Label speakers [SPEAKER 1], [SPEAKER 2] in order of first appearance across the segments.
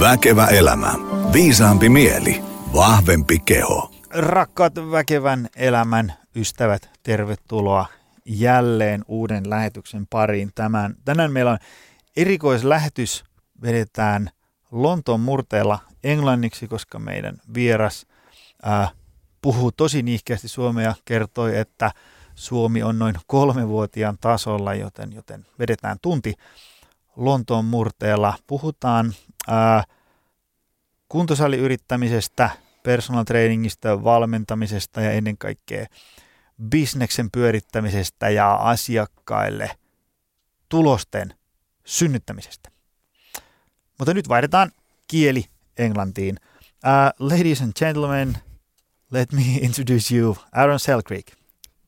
[SPEAKER 1] Väkevä elämä. Viisaampi mieli. Vahvempi keho.
[SPEAKER 2] Rakkaat väkevän elämän ystävät, tervetuloa jälleen uuden lähetyksen pariin. Tämän, tänään meillä on erikoislähetys, vedetään Lontoon murteella englanniksi, koska meidän vieras ää, puhuu tosi niihkeästi suomea, kertoi, että Suomi on noin kolmevuotiaan tasolla, joten, joten vedetään tunti Lontoon murteella. Puhutaan ää, kuntosaliyrittämisestä, personal trainingista, valmentamisesta ja ennen kaikkea bisneksen pyörittämisestä ja asiakkaille tulosten synnyttämisestä. Mutta nyt vaihdetaan kieli englantiin. Uh, ladies and gentlemen, let me introduce you, Aaron Selkreek.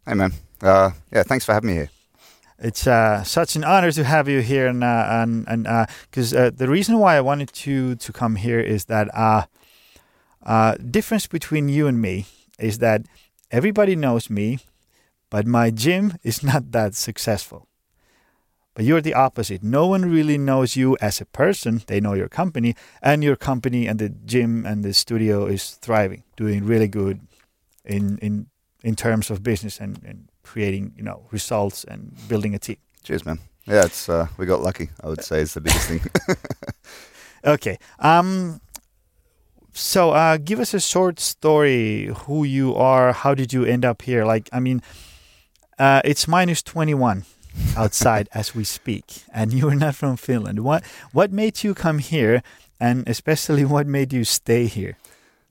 [SPEAKER 3] Hey man, uh, yeah, thanks for having me here.
[SPEAKER 2] It's uh, such an honor to have you here, and uh, and because uh, uh, the reason why I wanted to to come here is that uh, uh, difference between you and me is that everybody knows me, but my gym is not that successful. But you're the opposite. No one really knows you as a person. They know your company, and your company and the gym and the studio is thriving, doing really good in in in terms of business and, and creating you know results and building a team.
[SPEAKER 3] Cheers, man. Yeah, it's uh, we got lucky. I would say is the biggest thing.
[SPEAKER 2] okay. Um. So, uh, give us a short story. Who you are? How did you end up here? Like, I mean, uh, it's minus twenty one outside as we speak, and you're not from Finland. What what made you come here, and especially what made you stay here?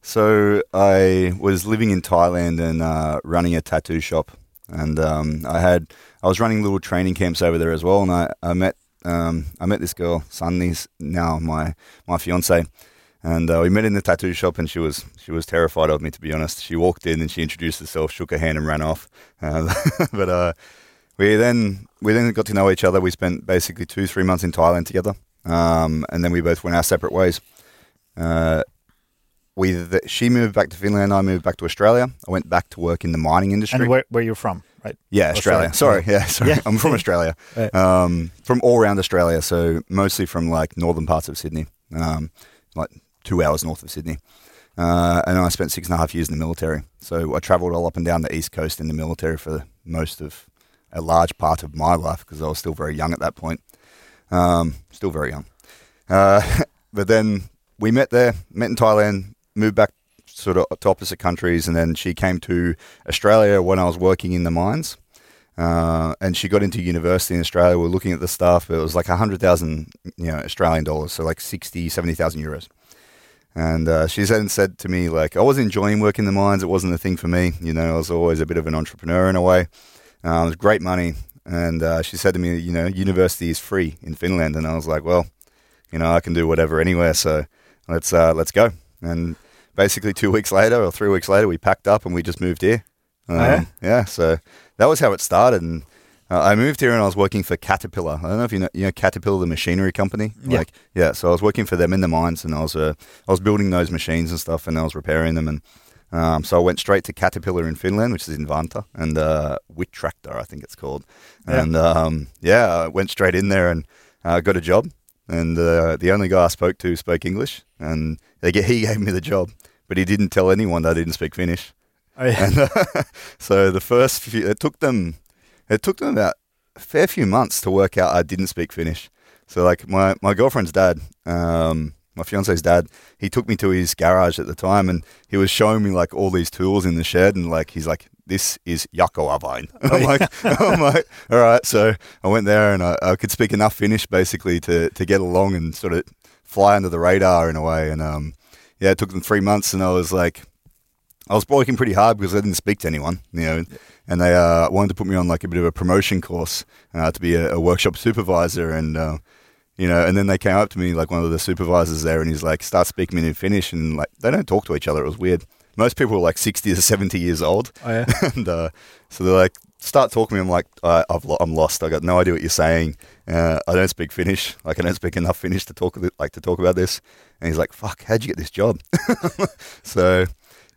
[SPEAKER 3] So I was living in Thailand and uh, running a tattoo shop, and um, I had I was running little training camps over there as well, and I, I met um, I met this girl, Sunny's now my my fiance, and uh, we met in the tattoo shop, and she was she was terrified of me to be honest. She walked in and she introduced herself, shook her hand, and ran off. Uh, but uh, we then we then got to know each other. We spent basically two three months in Thailand together, um, and then we both went our separate ways. We she moved back to Finland. I moved back to Australia. I went back to work in the mining industry.
[SPEAKER 2] And where where you're from, right?
[SPEAKER 3] Yeah, Australia. Australia. Sorry, yeah, sorry. Yeah. I'm from Australia. right. um, from all around Australia, so mostly from like northern parts of Sydney, um, like two hours north of Sydney. Uh, and I spent six and a half years in the military. So I travelled all up and down the east coast in the military for most of a large part of my life because I was still very young at that point. Um, still very young. Uh, but then we met there, met in Thailand, moved back sort of to opposite countries, and then she came to Australia when I was working in the mines. Uh, and she got into university in Australia. We are looking at the stuff. It was like 100,000 you know, Australian dollars, so like 60, 70,000 euros. And uh, she then said to me, like, I was enjoying working in the mines. It wasn't a thing for me. You know, I was always a bit of an entrepreneur in a way. Uh, it was great money. And uh, she said to me, you know, university is free in Finland. And I was like, well, you know, I can do whatever anywhere. So let's, uh, let's go. And basically two weeks later or three weeks later, we packed up and we just moved here. Um,
[SPEAKER 2] oh, yeah?
[SPEAKER 3] yeah, so that was how it started. And uh, I moved here and I was working for Caterpillar. I don't know if you know, you know Caterpillar, the machinery company.
[SPEAKER 2] Yeah.
[SPEAKER 3] Like, yeah. So I was working for them in the mines, and I was uh, I was building those machines and stuff, and I was repairing them. And um, so I went straight to Caterpillar in Finland, which is in Vantaa, and uh, Tractor, I think it's called.
[SPEAKER 2] Yeah.
[SPEAKER 3] And um, yeah, I went straight in there and uh, got a job. And uh, the only guy I spoke to spoke English, and they get, he gave me the job but he didn't tell anyone that I didn't speak Finnish.
[SPEAKER 2] Oh, yeah.
[SPEAKER 3] and, uh, so the first few, it took them, it took them about a fair few months to work out I didn't speak Finnish. So like my, my girlfriend's dad, um, my fiance's dad, he took me to his garage at the time and he was showing me like all these tools in the shed and like he's like, this is jakoavain.
[SPEAKER 2] Oh,
[SPEAKER 3] I'm like, I'm like, all right. So I went there and I, I, could speak enough Finnish basically to, to get along and sort of fly under the radar in a way. And um, yeah, it took them three months, and I was like, I was working pretty hard because I didn't speak to anyone, you know, and they uh, wanted to put me on like a bit of a promotion course uh, to be a, a, workshop supervisor, and uh, you know, and then they came up to me like one of the supervisors there, and he's like, start speaking me in Finnish, and like they don't talk to each other. It was weird. Most people were like sixty to seventy years old,
[SPEAKER 2] oh, yeah.
[SPEAKER 3] and uh, so they're like, start talking to me. I'm like, I, have lo- I'm lost. I got no idea what you're saying. Uh, I don't speak Finnish. Like I don't speak enough Finnish to talk like to talk about this. And he's like, "Fuck, how'd you get this job?" so,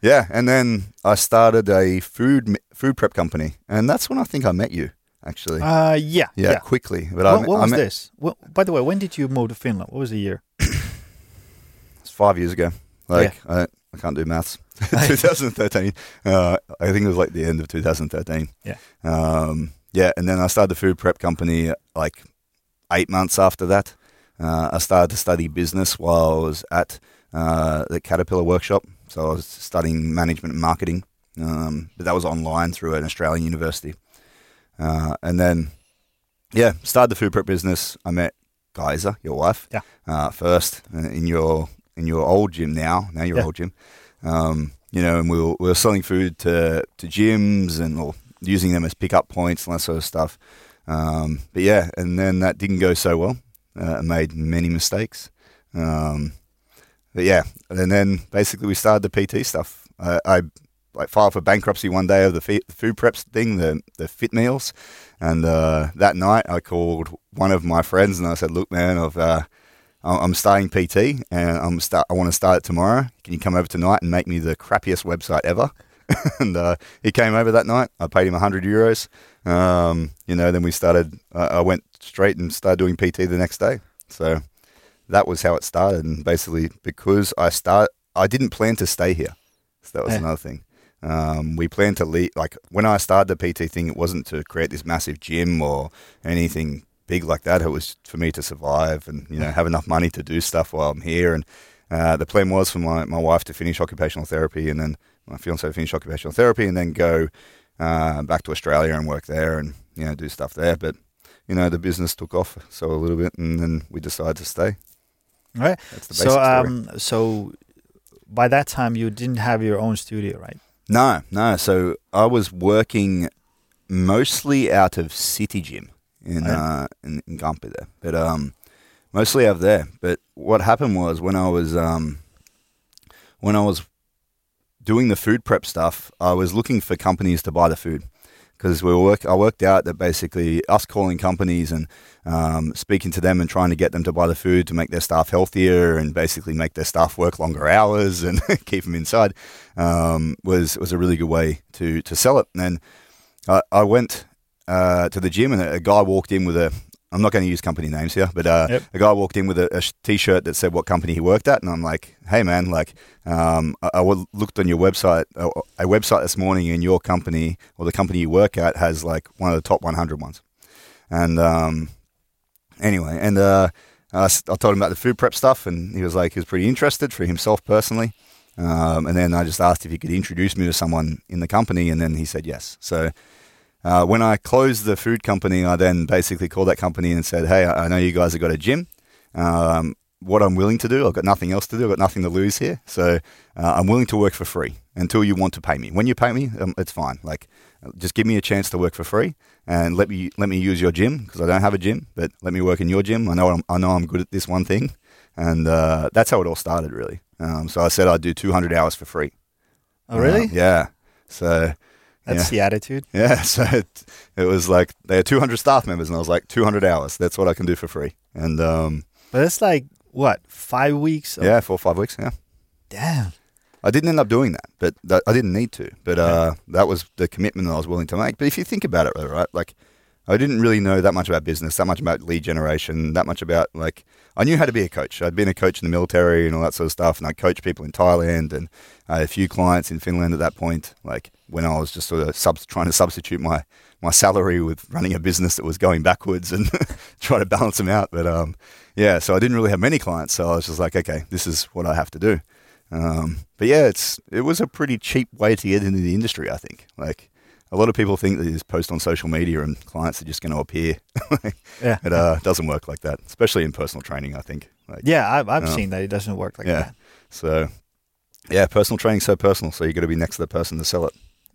[SPEAKER 3] yeah. And then I started a food food prep company, and that's when I think I met you. Actually,
[SPEAKER 2] uh, yeah,
[SPEAKER 3] yeah, yeah. quickly.
[SPEAKER 2] But what, I, what I was met- this? Well, by the way, when did you move to Finland? What was the year?
[SPEAKER 3] it's five years ago. Like I, I can't do maths. 2013. Uh, I think it was like the end of 2013.
[SPEAKER 2] Yeah.
[SPEAKER 3] Um, yeah, and then I started the food prep company like eight months after that. Uh, I started to study business while I was at uh, the Caterpillar workshop. So I was studying management and marketing, um, but that was online through an Australian university. Uh, and then, yeah, started the food prep business. I met Geyser, your wife,
[SPEAKER 2] Yeah.
[SPEAKER 3] uh, first uh, in your in your old gym now. Now your
[SPEAKER 2] Yeah.
[SPEAKER 3] old gym. Um, you know, and we were, we were selling food to, to gyms and or using them as pickup points and that sort of stuff. Um, but yeah, and then that didn't go so well. Uh, I made many mistakes. Um, but yeah, and then basically we started the PT stuff. Uh, I like filed for bankruptcy one day of the, food preps thing, the the fit meals, and uh, that night I called one of my friends and I said, "Look, man, I've uh, I- I'm starting PT and I'm start. I want to start it tomorrow. Can you come over tonight and make me the crappiest website ever?" and uh, he came over that night. I paid him 100 euros. Um, you know, then we started. Uh, I went straight and started doing PT the next day. So that was how it started. And basically, because I start, I didn't plan to stay here. So that was
[SPEAKER 2] Yeah.
[SPEAKER 3] another thing. Um, we planned to leave. Like when I started the PT thing, it wasn't to create this massive gym or anything big like that. It was for me to survive and you know have enough money to do stuff while I'm here. And uh, the plan was for my, my wife to finish occupational therapy and then my fiance to finish occupational therapy and then go uh, back to Australia and work there and you know do stuff there. But you know the business took off so a little bit and then we decided to stay.
[SPEAKER 2] All right.
[SPEAKER 3] That's the basic
[SPEAKER 2] So,
[SPEAKER 3] story.
[SPEAKER 2] um, so by that time you didn't have your own studio, right?
[SPEAKER 3] No, no. So I was working mostly out of City Gym in uh, in, in Kamppi there, but um, mostly out there. But what happened was when I was um, when I was doing the food prep stuff, I was looking for companies to buy the food because we work. I worked out that basically us calling companies and um, speaking to them and trying to get them to buy the food to make their staff healthier and basically make their staff work longer hours and keep them inside um, was was a really good way to to sell it. And then I, I went uh, to the gym and a, a guy walked in with a. I'm not going to use company names here, but uh,
[SPEAKER 2] Yep.
[SPEAKER 3] a guy walked in with a, a sh- t-shirt that said what company he worked at, and I'm like, "Hey, man! Like, um, I, I looked on your website, uh, a website this morning, and your company or the company you work at has like one of the top 100 ones." And um, anyway, and uh, I, I told him about the food prep stuff, and he was like, he was pretty interested for himself personally. Um, and then I just asked if he could introduce me to someone in the company, and then he said yes. So uh, when I closed the food company, I then basically called that company and said, "Hey, I know you guys have got a gym. Um, what I'm willing to do, I've got nothing else to do. I've got nothing to lose here, so uh, I'm willing to work for free until you want to pay me. When you pay me, um, it's fine. Like, just give me a chance to work for free and let me let me use your gym because I don't have a gym, but let me work in your gym. I know I'm, I know I'm good at this one thing, and uh, that's how it all started, really. Um, so I said I'd do 200 hours for free.
[SPEAKER 2] Oh, really?
[SPEAKER 3] Uh, yeah. So
[SPEAKER 2] That's
[SPEAKER 3] yeah.
[SPEAKER 2] the attitude.
[SPEAKER 3] yeah, so it, it was like they had 200 staff members, and I was like 200 hours. That's what I can do for free. And um,
[SPEAKER 2] But it's like what five weeks? Of,
[SPEAKER 3] yeah, four or five weeks. Yeah,
[SPEAKER 2] Damn.
[SPEAKER 3] I didn't end up doing that, but that, I didn't need to. But uh, that was the commitment that I was willing to make. But if you think about it, right, like I didn't really know that much about business, that much about lead generation, that much about like I knew how to be a coach. I'd been a coach in the military and all that sort of stuff, and I coached people in Thailand and I had a few clients in Finland at that point. Like when I was just sort of sub- trying to substitute my my salary with running a business that was going backwards and try to balance them out. But um, yeah, so I didn't really have many clients, so I was just like, okay, this is what I have to do. Um, but yeah, it's it was a pretty cheap way to get into the industry. I think like a lot of people think that you just post on social media and clients are just going to appear.
[SPEAKER 2] Yeah.
[SPEAKER 3] it uh, doesn't work like that, especially in personal training. I think. Like,
[SPEAKER 2] Yeah, I've, I've
[SPEAKER 3] Yeah.
[SPEAKER 2] seen that it doesn't work like
[SPEAKER 3] yeah.
[SPEAKER 2] that.
[SPEAKER 3] So yeah, personal training's so personal, so you got to be next to the person to sell it.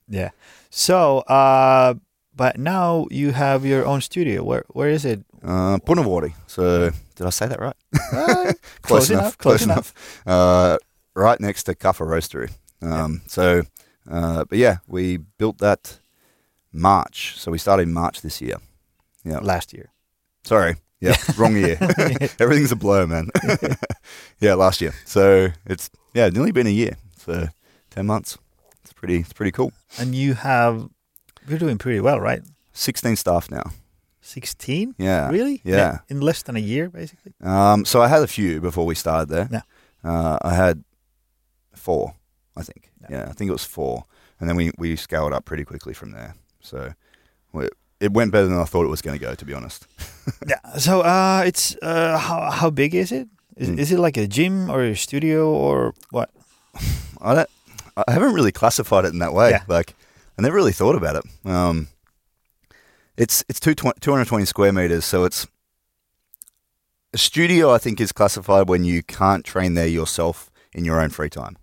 [SPEAKER 2] Yeah. So, uh, but now you have your own studio. Where where is it?
[SPEAKER 3] Uh, Punavuori. So did I say that right?
[SPEAKER 2] Uh, close enough, close enough.
[SPEAKER 3] Uh, right next to Kaffa Roastery. Um, So, uh, but yeah, we built that March. So we started in March this year. Yeah.
[SPEAKER 2] Last year.
[SPEAKER 3] Sorry. Yeah, wrong year. Everything's a blur, man. yeah, last year. So it's yeah, nearly been a year. So ten months. Pretty. It's pretty cool.
[SPEAKER 2] And you have, you're doing pretty well, right?
[SPEAKER 3] Sixteen staff now.
[SPEAKER 2] 16?
[SPEAKER 3] Yeah.
[SPEAKER 2] Really?
[SPEAKER 3] Yeah.
[SPEAKER 2] In less than a year, basically?
[SPEAKER 3] Um, so I had a few before we started there.
[SPEAKER 2] Yeah.
[SPEAKER 3] uh, I had four, I think.
[SPEAKER 2] Yeah.
[SPEAKER 3] Yeah. I think it was four, and then we we scaled up pretty quickly from there. So we, it went better than I thought it was going to go. To be honest.
[SPEAKER 2] Yeah. So uh, it's uh, how how big is it? Is,
[SPEAKER 3] Mm.
[SPEAKER 2] is it like a gym or a studio or what?
[SPEAKER 3] I don't. I haven't really classified it in that way.
[SPEAKER 2] Yeah.
[SPEAKER 3] Like, I never really thought about it. Um, it's it's two, 220 square meters, so it's a studio. I think is classified when you can't train there yourself in your own free time.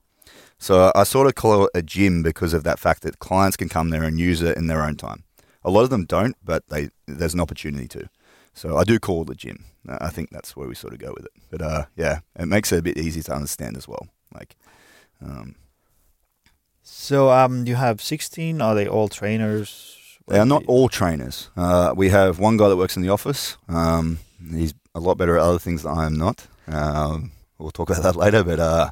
[SPEAKER 3] So I sort of call it a gym because of that fact that clients can come there and use it in their own time. A lot of them don't, but they there's an opportunity to. So I do call it a gym. I think that's where we sort of go with it. But uh, yeah, it makes it a bit easy to understand as well. Like, um,
[SPEAKER 2] So um, you have sixteen. Are they all trainers?
[SPEAKER 3] They are not all trainers. Uh, we have one guy that works in the office. Um, he's a lot better at other things than I am not. Um, we'll talk about that later. But uh,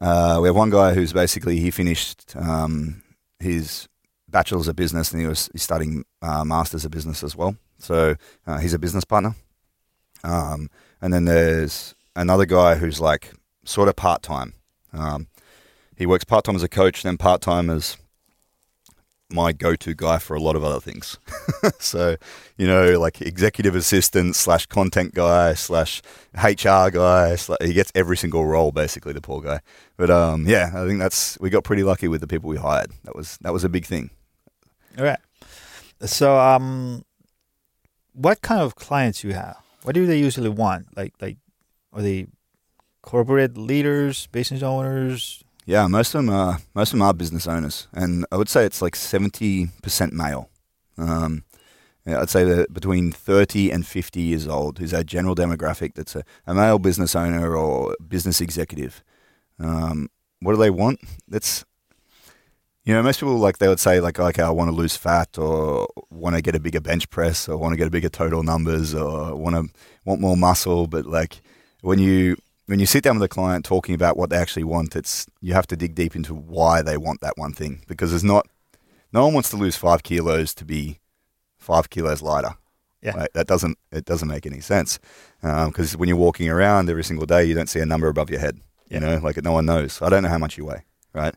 [SPEAKER 3] uh, we have one guy who's basically he finished um, his bachelor's of business and he was he's studying uh, masters of business as well. So uh, he's a business partner. Um, and then there's another guy who's like sort of part time. Um, he works part time as a coach, then part time as my go-to guy for a lot of other things. so, you know, like executive assistant slash content guy slash HR guy. Slash, he gets every single role basically. The poor guy. But um, yeah, I think that's we got pretty lucky with the people we hired. That was that was a big thing.
[SPEAKER 2] All right. So um, what kind of clients you have? What do they usually want? Like like, are they corporate leaders, business owners?
[SPEAKER 3] Yeah, most of them are most of them are business owners, and I would say it's like seventy percent male. Um, I'd say that between thirty and fifty years old is our general demographic. That's a, a male business owner or business executive. Um, what do they want? That's you know, most people like they would say like, okay, I want to lose fat or want to get a bigger bench press or want to get a bigger total numbers or want to want more muscle. But like when you when you sit down with a client talking about what they actually want, it's you have to dig deep into why they want that one thing because there's not no one wants to lose five kilos to be five kilos lighter.
[SPEAKER 2] Yeah.
[SPEAKER 3] Right? That doesn't it doesn't make any sense because when you're walking around every single day, you don't see a number above your head. You know, like no one knows. I don't know how much you weigh, right?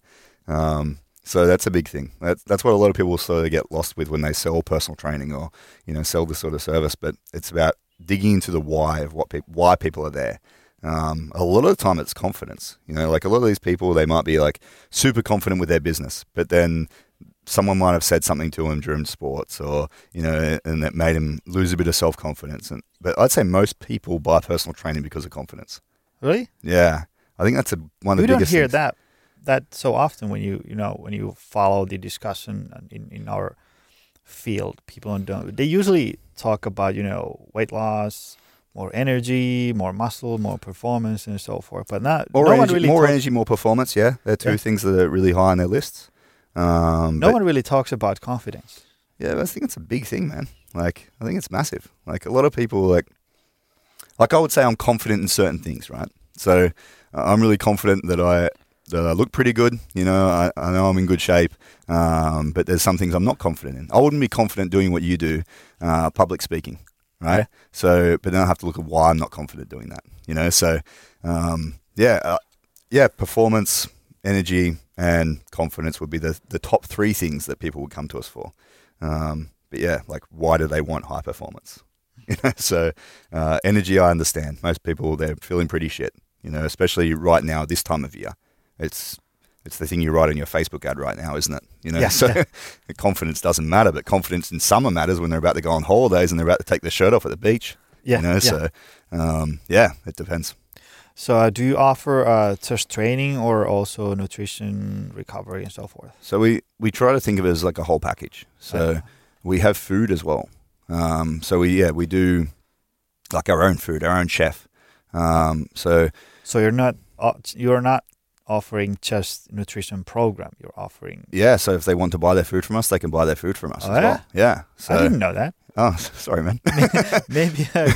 [SPEAKER 3] Um, so that's a big thing. That's that's what a lot of people sort of get lost with when they sell personal training or you know sell this sort of service. But it's about digging into the why of what people why people are there. Um, a lot of the time, it's confidence. You know, like a lot of these people, they might be like super confident with their business, but then someone might have said something to them during sports, or you know, and that made him lose a bit of self confidence. And but I'd say most people buy personal training because of confidence.
[SPEAKER 2] Really?
[SPEAKER 3] Yeah, I think that's a, one of
[SPEAKER 2] we
[SPEAKER 3] the
[SPEAKER 2] don't
[SPEAKER 3] biggest.
[SPEAKER 2] hear
[SPEAKER 3] things.
[SPEAKER 2] that that so often when you you know when you follow the discussion in in our field. People don't. They usually talk about you know weight loss, more energy, more muscle, more performance, and so forth. But not
[SPEAKER 3] More,
[SPEAKER 2] no
[SPEAKER 3] energy,
[SPEAKER 2] one really
[SPEAKER 3] more
[SPEAKER 2] talk-
[SPEAKER 3] energy, more performance. Yeah, they're two
[SPEAKER 2] Yeah.
[SPEAKER 3] things that are really high on their lists. Um,
[SPEAKER 2] no one really talks about confidence.
[SPEAKER 3] Yeah, I think it's a big thing, man. Like, I think it's massive. Like, a lot of people, like, like I would say, I'm confident in certain things, right? So, uh, I'm really confident that I that I look pretty good. You know, I, I know I'm in good shape. Um, but there's some things I'm not confident in. I wouldn't be confident doing what you do, uh, public speaking, right? So, but then I have to look at why I'm not confident doing that. You know, so um, yeah, uh, yeah, performance, energy, and confidence would be the the top three things that people would come to us for. Um, but yeah, like why do they want high performance? You know, so uh, energy, I understand. Most people they're feeling pretty shit. You know, especially right now, this time of year. It's it's the thing you write on your Facebook ad right now, isn't it? You know,
[SPEAKER 2] Yeah,
[SPEAKER 3] so
[SPEAKER 2] yeah.
[SPEAKER 3] confidence doesn't matter, but confidence in summer matters when they're about to go on holidays and they're about to take their shirt off at the beach.
[SPEAKER 2] Yeah,
[SPEAKER 3] you know,
[SPEAKER 2] yeah.
[SPEAKER 3] so um, yeah, it depends.
[SPEAKER 2] So, uh, do you offer uh, just training or also nutrition, recovery, and so forth?
[SPEAKER 3] So we we try to think of it as like a whole package. So we have food as well. Um, so we yeah we do like our own food, our own chef. Um, so
[SPEAKER 2] So you're not uh, you're not offering just nutrition program. You're offering.
[SPEAKER 3] yeah, so if they want to buy their food from us, they can buy their food from us
[SPEAKER 2] Oh,
[SPEAKER 3] as
[SPEAKER 2] yeah?
[SPEAKER 3] well. Yeah. So
[SPEAKER 2] I didn't know that.
[SPEAKER 3] oh, sorry, man.
[SPEAKER 2] Maybe uh,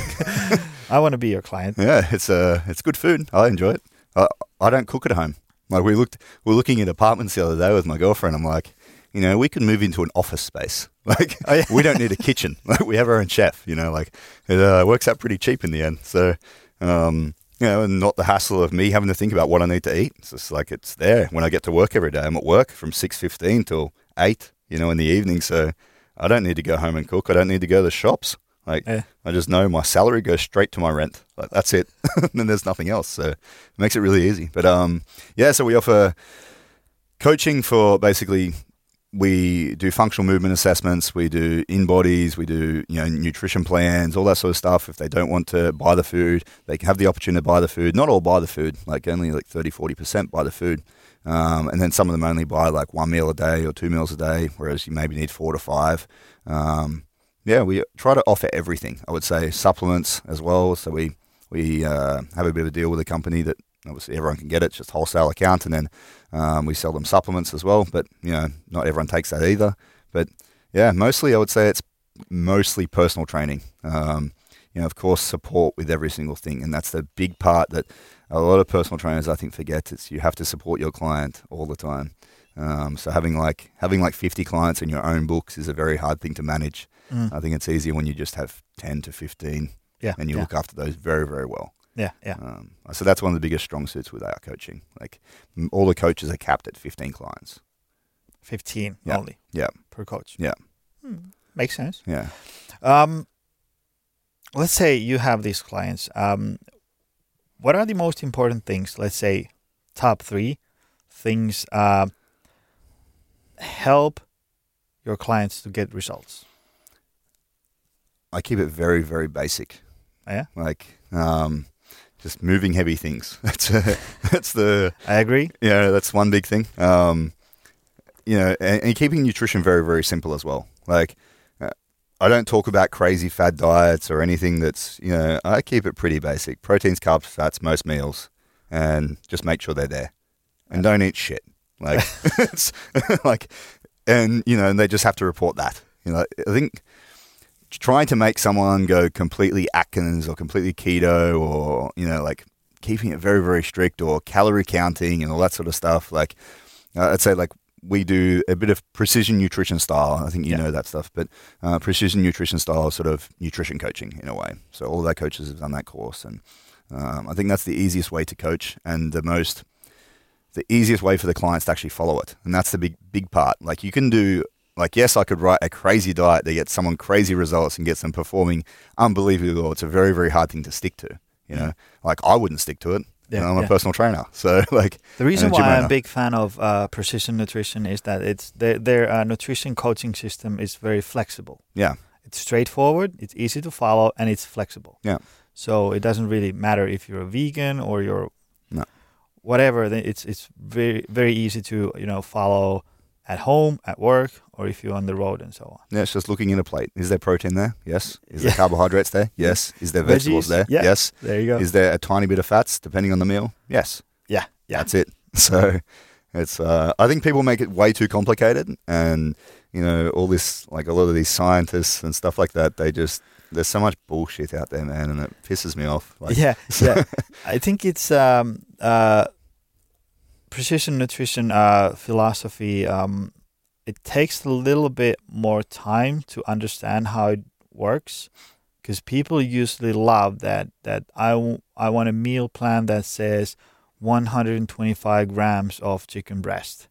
[SPEAKER 2] I want to be your client.
[SPEAKER 3] yeah, it's uh, it's good food. I enjoy it. I I don't cook at home. Like we looked, we are looking at apartments the other day with my girlfriend. I'm like, you know, we could move into an office space. Like
[SPEAKER 2] Oh, yeah.
[SPEAKER 3] we don't need a kitchen. Like we have our own chef. You know, like it uh, works out pretty cheap in the end. So, um, you know, and not the hassle of me having to think about what I need to eat. It's just like it's there when I get to work every day. I'm at work from six fifteen till eight, you know, in the evening. So I don't need to go home and cook. I don't need to go to the shops. Like
[SPEAKER 2] Yeah.
[SPEAKER 3] I just know my salary goes straight to my rent. Like that's it. and there's nothing else. So it makes it really easy. But um, yeah. So we offer coaching for basically we do functional movement assessments, we do InBodies, we do you know nutrition plans, all that sort of stuff. If they don't want to buy the food, they can have the opportunity to buy the food. Not all buy the food, like only like 30 40% buy the food. Um, and then some of them only buy like one meal a day or two meals a day, whereas you maybe need four to five. Um, yeah, we try to offer everything. I would say supplements as well. So we we uh, have a bit of a deal with a company that obviously everyone can get it, it's just wholesale account, and then um, we sell them supplements as well. But you know, not everyone takes that either. But yeah, mostly I would say it's mostly personal training. Um, you know, of course, support with every single thing, and that's the big part that a lot of personal trainers I think forget. It's you have to support your client all the time. Um, so having like having like 50 clients in your own books is a very hard thing to manage.
[SPEAKER 2] Mm.
[SPEAKER 3] I think it's easier when you just have 10 to 15
[SPEAKER 2] Yeah.
[SPEAKER 3] and you
[SPEAKER 2] yeah.
[SPEAKER 3] look after those very, very well.
[SPEAKER 2] Yeah. Yeah.
[SPEAKER 3] Um, so that's one of the biggest strong suits with our coaching. Like all the coaches are capped at 15 clients.
[SPEAKER 2] 15
[SPEAKER 3] Yeah.
[SPEAKER 2] only
[SPEAKER 3] Yeah.
[SPEAKER 2] per coach.
[SPEAKER 3] Yeah.
[SPEAKER 2] Hmm. Makes sense.
[SPEAKER 3] Yeah.
[SPEAKER 2] Um, let's say you have these clients. Um, what are the most important things? Let's say top three things uh, help your clients to get results.
[SPEAKER 3] I keep it very, very basic.
[SPEAKER 2] Oh, yeah?
[SPEAKER 3] Like um, just moving heavy things. That's uh, that's the
[SPEAKER 2] I agree.
[SPEAKER 3] yeah. That's one big thing. Um, you know, and, and keeping nutrition very, very simple as well. Like uh, I don't talk about crazy fad diets or anything that's you know. I keep it pretty basic: proteins, carbs, fats, most meals, and just make sure they're there. And don't eat shit. Like it's like, and you know, and they just have to report that. You know, I think trying to make someone go completely Atkins or completely keto or you know like keeping it very very strict or calorie counting and all that sort of stuff like uh, I'd say like we do a bit of precision nutrition style. I think you
[SPEAKER 2] Yeah.
[SPEAKER 3] know that stuff but uh, precision nutrition style sort of nutrition coaching in a way. So all of our coaches have done that course and um, I think that's the easiest way to coach and the most the easiest way for the clients to actually follow it. And that's the big big part. Like you can do like yes i could write a crazy diet that gets someone crazy results and gets them performing unbelievably well it's a very very hard thing to stick to you know like i wouldn't stick to it
[SPEAKER 2] Yeah,
[SPEAKER 3] and i'm a personal trainer so like
[SPEAKER 2] The reason why I'm a big fan of uh, precision nutrition is that it's their, their uh, nutrition coaching system is very flexible.
[SPEAKER 3] yeah
[SPEAKER 2] It's straightforward, it's easy to follow, and it's flexible.
[SPEAKER 3] Yeah.
[SPEAKER 2] So it doesn't really matter if you're a vegan or you're
[SPEAKER 3] No.
[SPEAKER 2] whatever. then It's it's very very easy to you know follow at home, at work, or if you're on the road and so on.
[SPEAKER 3] yeah it's just looking in a plate is there protein there yes is
[SPEAKER 2] Yeah.
[SPEAKER 3] there carbohydrates there yes is there vegetables
[SPEAKER 2] Veggies?
[SPEAKER 3] there
[SPEAKER 2] Yeah.
[SPEAKER 3] yes
[SPEAKER 2] There you go.
[SPEAKER 3] is there a tiny bit of fats depending on the meal yes
[SPEAKER 2] yeah, yeah.
[SPEAKER 3] That's it. So it's uh, I think people make it way too complicated, and you know all this like a lot of these scientists and stuff like that. They just there's so much bullshit out there, man, and it pisses me off. Like,
[SPEAKER 2] yeah, yeah. I think it's um, uh, precision nutrition uh, philosophy. Um, it takes a little bit more time to understand how it works, because people usually love that. That I, I want a meal plan that says 125 grams of chicken breast,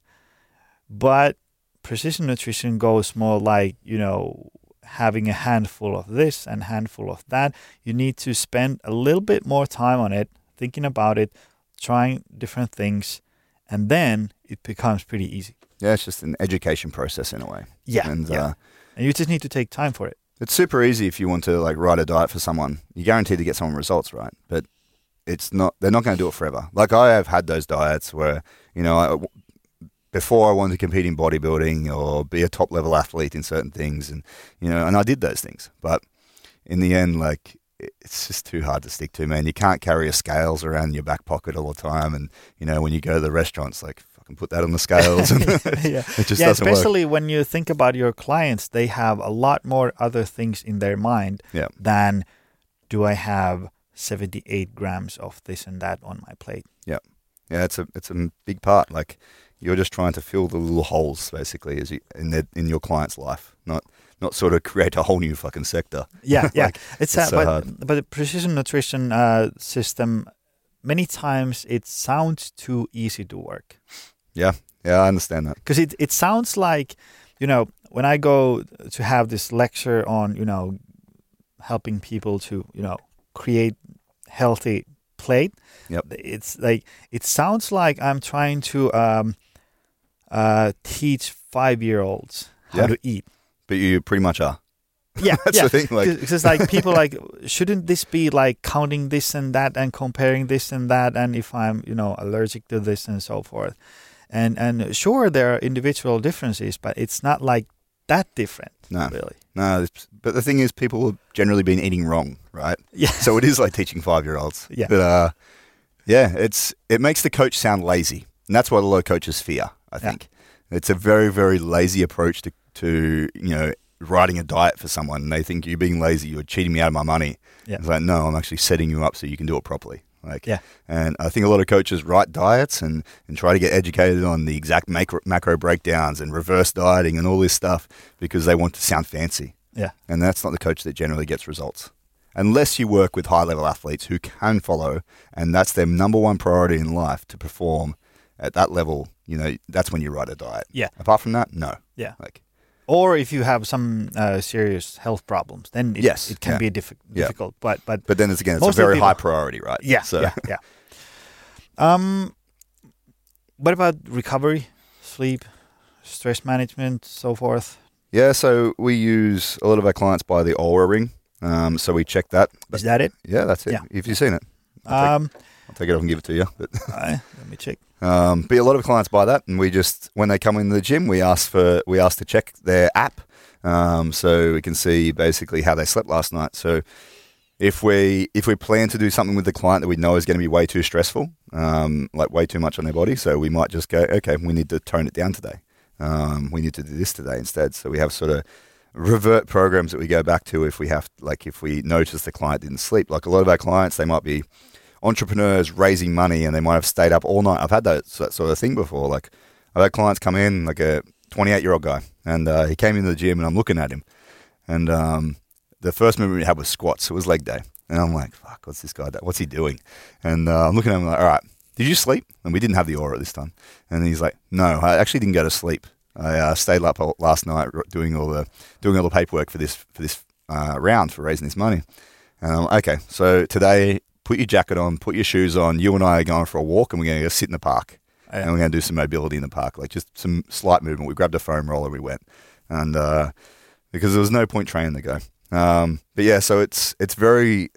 [SPEAKER 2] but precision nutrition goes more like you know having a handful of this and handful of that you need to spend a little bit more time on it, thinking about it, trying different things, and then it becomes pretty easy.
[SPEAKER 3] yeah, it's just an education process in a way.
[SPEAKER 2] Yeah,
[SPEAKER 3] and
[SPEAKER 2] yeah.
[SPEAKER 3] uh,
[SPEAKER 2] and you just need to take time for it.
[SPEAKER 3] it's super easy if you want to like write a diet for someone. You're guaranteed to get someone results, right? But it's not. They're not going to do it forever. Like I have had those diets where you know. I, before I wanted to compete in bodybuilding or be a top level athlete in certain things, and you know, and I did those things, but in the end, like it's just too hard to stick to, man. You can't carry your scales around in your back pocket all the time, and you know, when you go to the restaurants, like fucking put that on the scales, and
[SPEAKER 2] yeah,
[SPEAKER 3] it just
[SPEAKER 2] yeah.
[SPEAKER 3] doesn't work.
[SPEAKER 2] Especially when you think about your clients, they have a lot more other things in their mind
[SPEAKER 3] Yeah.
[SPEAKER 2] than do I have 78 grams of this and that on my plate.
[SPEAKER 3] Yeah, it's a it's a big part. Like you're just trying to fill the little holes, basically, as you, in their, in your client's life, not not sort of create a whole new fucking sector.
[SPEAKER 2] Yeah, yeah.
[SPEAKER 3] Like,
[SPEAKER 2] it's
[SPEAKER 3] it's
[SPEAKER 2] uh,
[SPEAKER 3] so
[SPEAKER 2] but
[SPEAKER 3] hard.
[SPEAKER 2] but the precision nutrition uh, system many times it sounds too easy to work.
[SPEAKER 3] Yeah, yeah, I understand that.
[SPEAKER 2] Because it it sounds like, you know, when I go to have this lecture on, you know, helping people to, you know, create healthy plate.
[SPEAKER 3] Yep.
[SPEAKER 2] It's like it sounds like I'm trying to um, uh, teach five year olds how
[SPEAKER 3] Yeah.
[SPEAKER 2] to eat.
[SPEAKER 3] But you pretty much are.
[SPEAKER 2] Yeah,
[SPEAKER 3] That's
[SPEAKER 2] yeah.
[SPEAKER 3] the thing. Like,
[SPEAKER 2] Because it's like people like, shouldn't this be like counting this and that and comparing this and that, and if I'm you know allergic to this and so forth, and and sure there are individual differences, but it's not like that different,
[SPEAKER 3] No.
[SPEAKER 2] really.
[SPEAKER 3] no, but the thing is, people have generally been eating wrong, right?
[SPEAKER 2] Yeah,
[SPEAKER 3] So it is like teaching five year olds.
[SPEAKER 2] Yeah.
[SPEAKER 3] But uh, yeah, it's it makes the coach sound lazy, and that's what a lot of coaches fear. I
[SPEAKER 2] Yeah.
[SPEAKER 3] think it's a very very lazy approach to to you know writing a diet for someone. And they think you're being lazy, you're cheating me out of my money.
[SPEAKER 2] Yeah.
[SPEAKER 3] It's like no, I'm actually setting you up so you can do it properly. Like
[SPEAKER 2] Yeah.
[SPEAKER 3] and I think a lot of coaches write diets and, and try to get educated on the exact macro, macro breakdowns and reverse dieting and all this stuff because they want to sound fancy.
[SPEAKER 2] yeah,
[SPEAKER 3] And that's not the coach that generally gets results. Unless you work with high level athletes who can follow, and that's their number one priority in life to perform at that level, you know, that's when you write a diet.
[SPEAKER 2] Yeah.
[SPEAKER 3] Apart from that, no.
[SPEAKER 2] yeah.
[SPEAKER 3] Like,
[SPEAKER 2] Or if you have some uh, serious health problems, then it,
[SPEAKER 3] Yes,
[SPEAKER 2] it can
[SPEAKER 3] yeah.
[SPEAKER 2] be diffi-
[SPEAKER 3] Yeah.
[SPEAKER 2] difficult. But but
[SPEAKER 3] but then it's again, it's a very high priority, right?
[SPEAKER 2] Yeah,
[SPEAKER 3] So,
[SPEAKER 2] yeah, yeah. Um, what about recovery, sleep, stress management, so forth?
[SPEAKER 3] yeah. So we use a lot of our clients buy the Oura ring. Um, so we check that.
[SPEAKER 2] Is that it?
[SPEAKER 3] Yeah, that's it.
[SPEAKER 2] Yeah.
[SPEAKER 3] If you've seen it,
[SPEAKER 2] Um,
[SPEAKER 3] I'll take it off and give it to you. But
[SPEAKER 2] I- let me check.
[SPEAKER 3] Um, but a lot of clients buy that, and we just when they come in the gym, we ask for we ask to check their app, um, so we can see basically how they slept last night. So if we if we plan to do something with the client that we know is going to be way too stressful, um, like way too much on their body, so we might just go, okay, we need to tone it down today. Um, we need to do this today instead. So we have sort of revert programs that we go back to if we have like if we notice the client didn't sleep. Like a lot of our clients, they might be entrepreneurs raising money and they might have stayed up all night. I've had that, that sort of thing before. Like I've had clients come in, like a 28 year old guy, and uh, he came into the gym and I'm looking at him, and um, the first movement we had was squats. It was leg day, and I'm like, "Fuck, what's this guy? What's he doing?" And uh, I'm looking at him like, "All right, did you sleep?" And we didn't have the Oura this time, and he's like, "No, I actually didn't go to sleep. I uh, stayed up last night doing all the doing all the paperwork for this for this uh, round for raising this money." And I'm like, okay, so today, put your jacket on, put your shoes on. You and I are going for a walk, and we're going to go sit in the park,
[SPEAKER 2] Yeah.
[SPEAKER 3] and we're going to do some mobility in the park, like just some slight movement. We grabbed a foam roller, we went, and uh, because there was no point training the guy. Um, but yeah, so it's it's very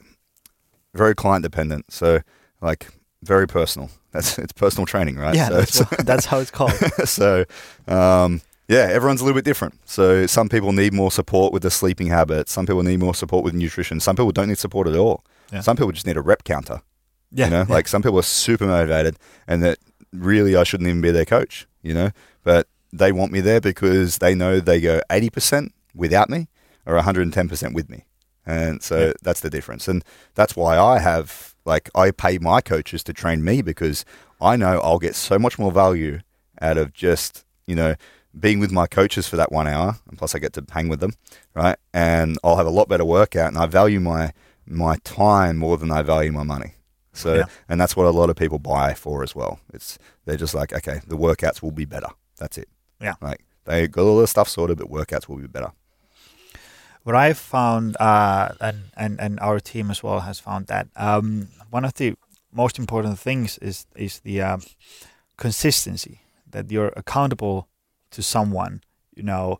[SPEAKER 3] very client dependent. So like very personal. That's it's personal training, right?
[SPEAKER 2] Yeah,
[SPEAKER 3] so
[SPEAKER 2] that's, what, that's how it's called.
[SPEAKER 3] so um, yeah, everyone's a little bit different. So some people need more support with the sleeping habits. Some people need more support with nutrition. Some people don't need support at all.
[SPEAKER 2] Yeah.
[SPEAKER 3] Some people just need a rep counter.
[SPEAKER 2] Yeah,
[SPEAKER 3] You know,
[SPEAKER 2] yeah.
[SPEAKER 3] like some people are super motivated, and that really I shouldn't even be their coach. You know, but they want me there because they know they go eighty percent without me or one hundred and ten percent with me, and so
[SPEAKER 2] Yeah.
[SPEAKER 3] that's the difference. And that's why I have like I pay my coaches to train me because I know I'll get so much more value out of just you know being with my coaches for that one hour, and plus I get to hang with them, right? And I'll have a lot better workout, and I value my my time more than I value my money. So,
[SPEAKER 2] Yeah.
[SPEAKER 3] and that's what a lot of people buy for as well. It's they're just like, okay, the workouts will be better. That's it.
[SPEAKER 2] Yeah.
[SPEAKER 3] like they got all the stuff sorted, but workouts will be better.
[SPEAKER 2] what I've found, uh, and, and, and our team as well has found that um, one of the most important things is is the um, consistency that you're accountable to someone, you know,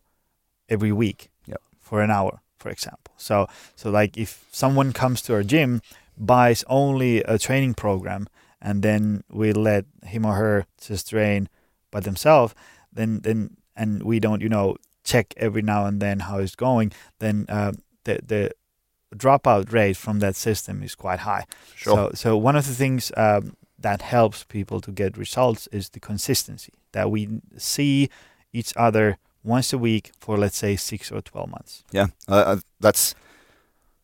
[SPEAKER 2] every week
[SPEAKER 3] Yep.
[SPEAKER 2] for an hour, for example. So so like if someone comes to our gym, buys only a training program, and then we let him or her just train by themselves, then then and we don't, you know, check every now and then how it's going, then uh, the the dropout rate from that system is quite high. So, so one of the things um, that helps people to get results is the consistency that we see each other once a week for let's say six or twelve months.
[SPEAKER 3] Yeah, uh, uh, that's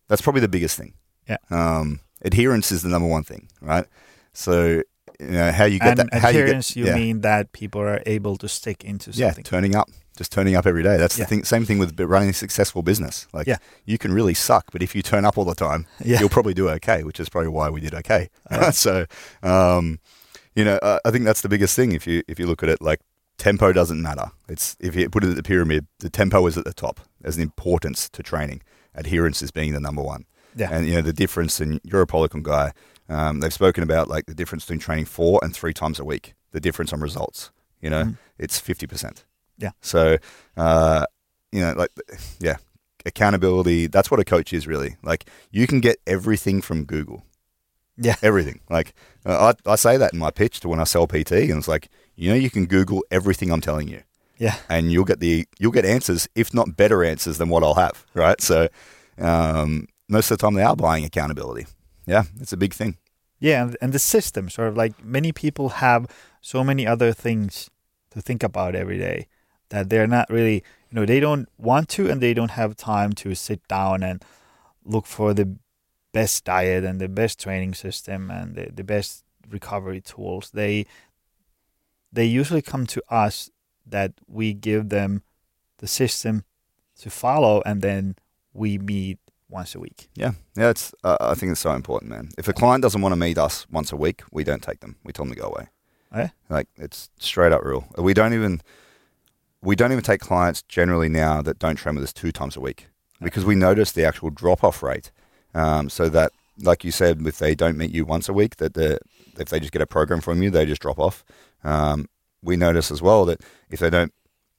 [SPEAKER 3] that's probably the biggest thing.
[SPEAKER 2] Yeah.
[SPEAKER 3] um, adherence is the number one thing, right? So you know how you get
[SPEAKER 2] and
[SPEAKER 3] that. How you get,
[SPEAKER 2] adherence, you,
[SPEAKER 3] yeah.
[SPEAKER 2] mean that people are able to stick into something?
[SPEAKER 3] yeah, turning up, just turning up every day. That's
[SPEAKER 2] Yeah.
[SPEAKER 3] the thing. Same thing with running a successful business. Like,
[SPEAKER 2] Yeah.
[SPEAKER 3] you can really suck, but if you turn up all the time,
[SPEAKER 2] Yeah.
[SPEAKER 3] you'll probably do okay. Which is probably why we did okay. so, um, you know, uh, I think that's the biggest thing. If you if you look at it, like tempo doesn't matter. It's if you put it at the pyramid, the tempo is at the top as an importance to training. Adherence is being the number one.
[SPEAKER 2] Yeah.
[SPEAKER 3] And you know the difference, and you're a Poliquin guy. Um, they've spoken about like the difference between training four and three times a week. The difference on results. You know,
[SPEAKER 2] Mhm.
[SPEAKER 3] it's fifty percent.
[SPEAKER 2] Yeah.
[SPEAKER 3] So, uh, you know, like, yeah, accountability. That's what a coach is really. Like, you can get everything from Google.
[SPEAKER 2] Yeah.
[SPEAKER 3] Everything. Like, uh, I, I say that in my pitch to when I sell PT, and it's like, you know, you can Google everything I'm telling you
[SPEAKER 2] Yeah.
[SPEAKER 3] and you'll get the you'll get answers, if not better answers than what I'll have, right? So um, most of the time they are buying accountability. Yeah, it's a big thing.
[SPEAKER 2] Yeah, and, the system, sort of like many people have so many other things to think about every day that they're not really, you know, they don't want to and they don't have time to sit down and look for the best diet and the best training system and the, the best recovery tools. They they usually come to us that we give them the system to follow and then we meet once a week.
[SPEAKER 3] Yeah, yeah. It's uh, I think it's so important, man. If a client doesn't want to meet us once a week, we don't take them. We tell them to go away.
[SPEAKER 2] Yeah?
[SPEAKER 3] Like it's straight up rule. We don't even we don't even take clients generally now that don't train with us two times a week because we notice the actual drop off rate. Um, so that, like you said, if they don't meet you once a week, that the if they just get a program from you, they just drop off. Um, we notice as well that if they don't,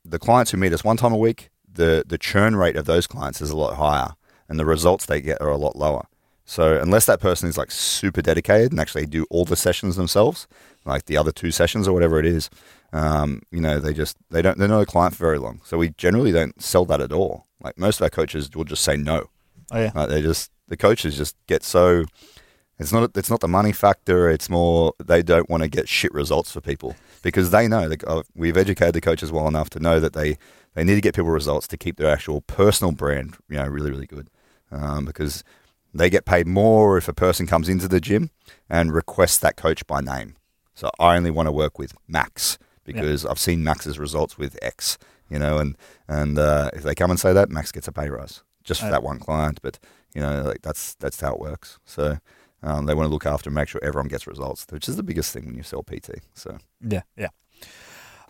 [SPEAKER 3] the clients who meet us one time a week, the the churn rate of those clients is a lot higher, and the results they get are a lot lower. So unless that person is like super dedicated and actually do all the sessions themselves, like the other two sessions or whatever it is, um, you know, they just they don't they're not a client for very long. So we generally don't sell that at all. Like most of our coaches will just say no.
[SPEAKER 2] Oh yeah.
[SPEAKER 3] Like they just the coaches just get so it's not it's not the money factor. It's more they don't want to get shit results for people because they know that uh, we've educated the coaches well enough to know that they they need to get people results to keep their actual personal brand you know really really good um, because they get paid more if a person comes into the gym and requests that coach by name. So I only want to work with Max because I've seen Max's results with X, you know, and and uh, if they come and say that, Max gets a pay rise just for
[SPEAKER 2] Uh,
[SPEAKER 3] that one client. But you know, like that's that's how it works. So um, they want to look after and make sure everyone gets results, which is the biggest thing when you sell PT. So
[SPEAKER 2] Yeah, yeah.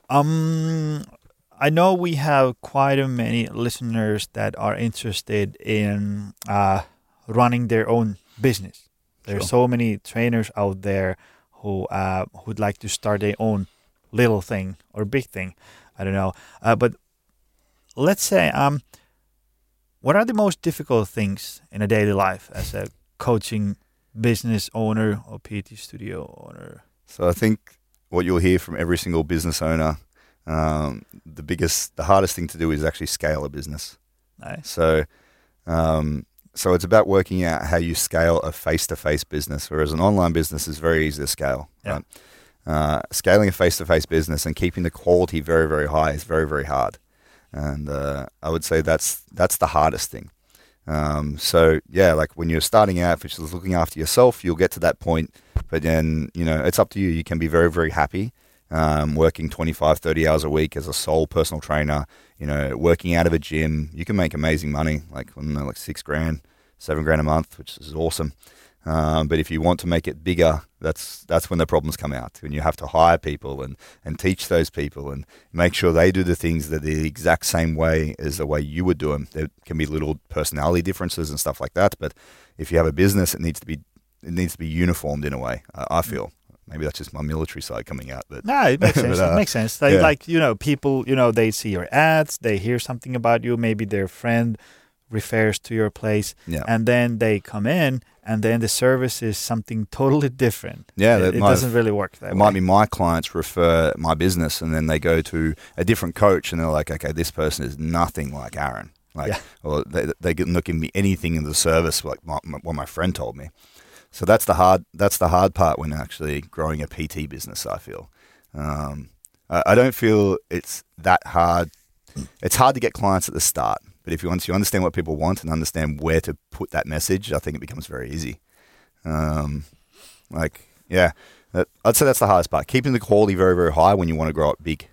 [SPEAKER 2] Um, I know we have quite a many listeners that are interested in uh, running their own business. There's
[SPEAKER 3] Sure.
[SPEAKER 2] so many trainers out there who uh, who'd like to start their own little thing or big thing. I don't know. Uh, but let's say, um, what are the most difficult things in a daily life as a coaching business owner or PT studio owner?
[SPEAKER 3] So I think what you'll hear from every single business owner, um, the biggest, the hardest thing to do is actually scale a business.
[SPEAKER 2] Nice.
[SPEAKER 3] So, um, so it's about working out how you scale a face-to-face business, whereas an online business is very easy to scale.
[SPEAKER 2] Yeah.
[SPEAKER 3] Right? Uh, scaling a face-to-face business and keeping the quality very, very high is very, very hard, and uh, I would say that's that's the hardest thing. Um, so yeah, like when you're starting out, which is looking after yourself, you'll get to that point, but then you know it's up to you. You can be very, very happy um, working 25, 30 hours a week as a sole personal trainer, you know, working out of a gym, you can make amazing money, like I don't know, like six grand, seven grand a month, which is awesome. Um, but if you want to make it bigger, that's that's when the problems come out. When you have to hire people and, and teach those people and make sure they do the things that the exact same way as the way you would do them. There can be little personality differences and stuff like that. But if you have a business, it needs to be it needs to be uniformed in a way. I, I feel maybe that's just my military side coming out. But
[SPEAKER 2] No, it makes sense.
[SPEAKER 3] But, uh,
[SPEAKER 2] it makes sense. Like,
[SPEAKER 3] yeah.
[SPEAKER 2] like you know, people, you know, they see your ads, they hear something about you. Maybe their friend refers to your place,
[SPEAKER 3] yeah,
[SPEAKER 2] and then they come in, and then the service is something totally different.
[SPEAKER 3] yeah,
[SPEAKER 2] it,
[SPEAKER 3] that
[SPEAKER 2] it doesn't really work that
[SPEAKER 3] It
[SPEAKER 2] way.
[SPEAKER 3] might be my clients refer my business, and then they go to a different coach, and they're like, "Okay, this person is nothing like Aaron." Like,
[SPEAKER 2] Yeah.
[SPEAKER 3] or they they get not giving me anything in the service like my, my, what my friend told me. So that's the hard that's the hard part when actually growing a PT business. I feel. Um, I, I don't feel it's that hard. It's hard to get clients at the start, but if you once you understand what people want and understand where to put that message, I think it becomes very easy. Um, like, yeah, that, I'd say that's the hardest part. Keeping the quality very, very high when you want to grow it big.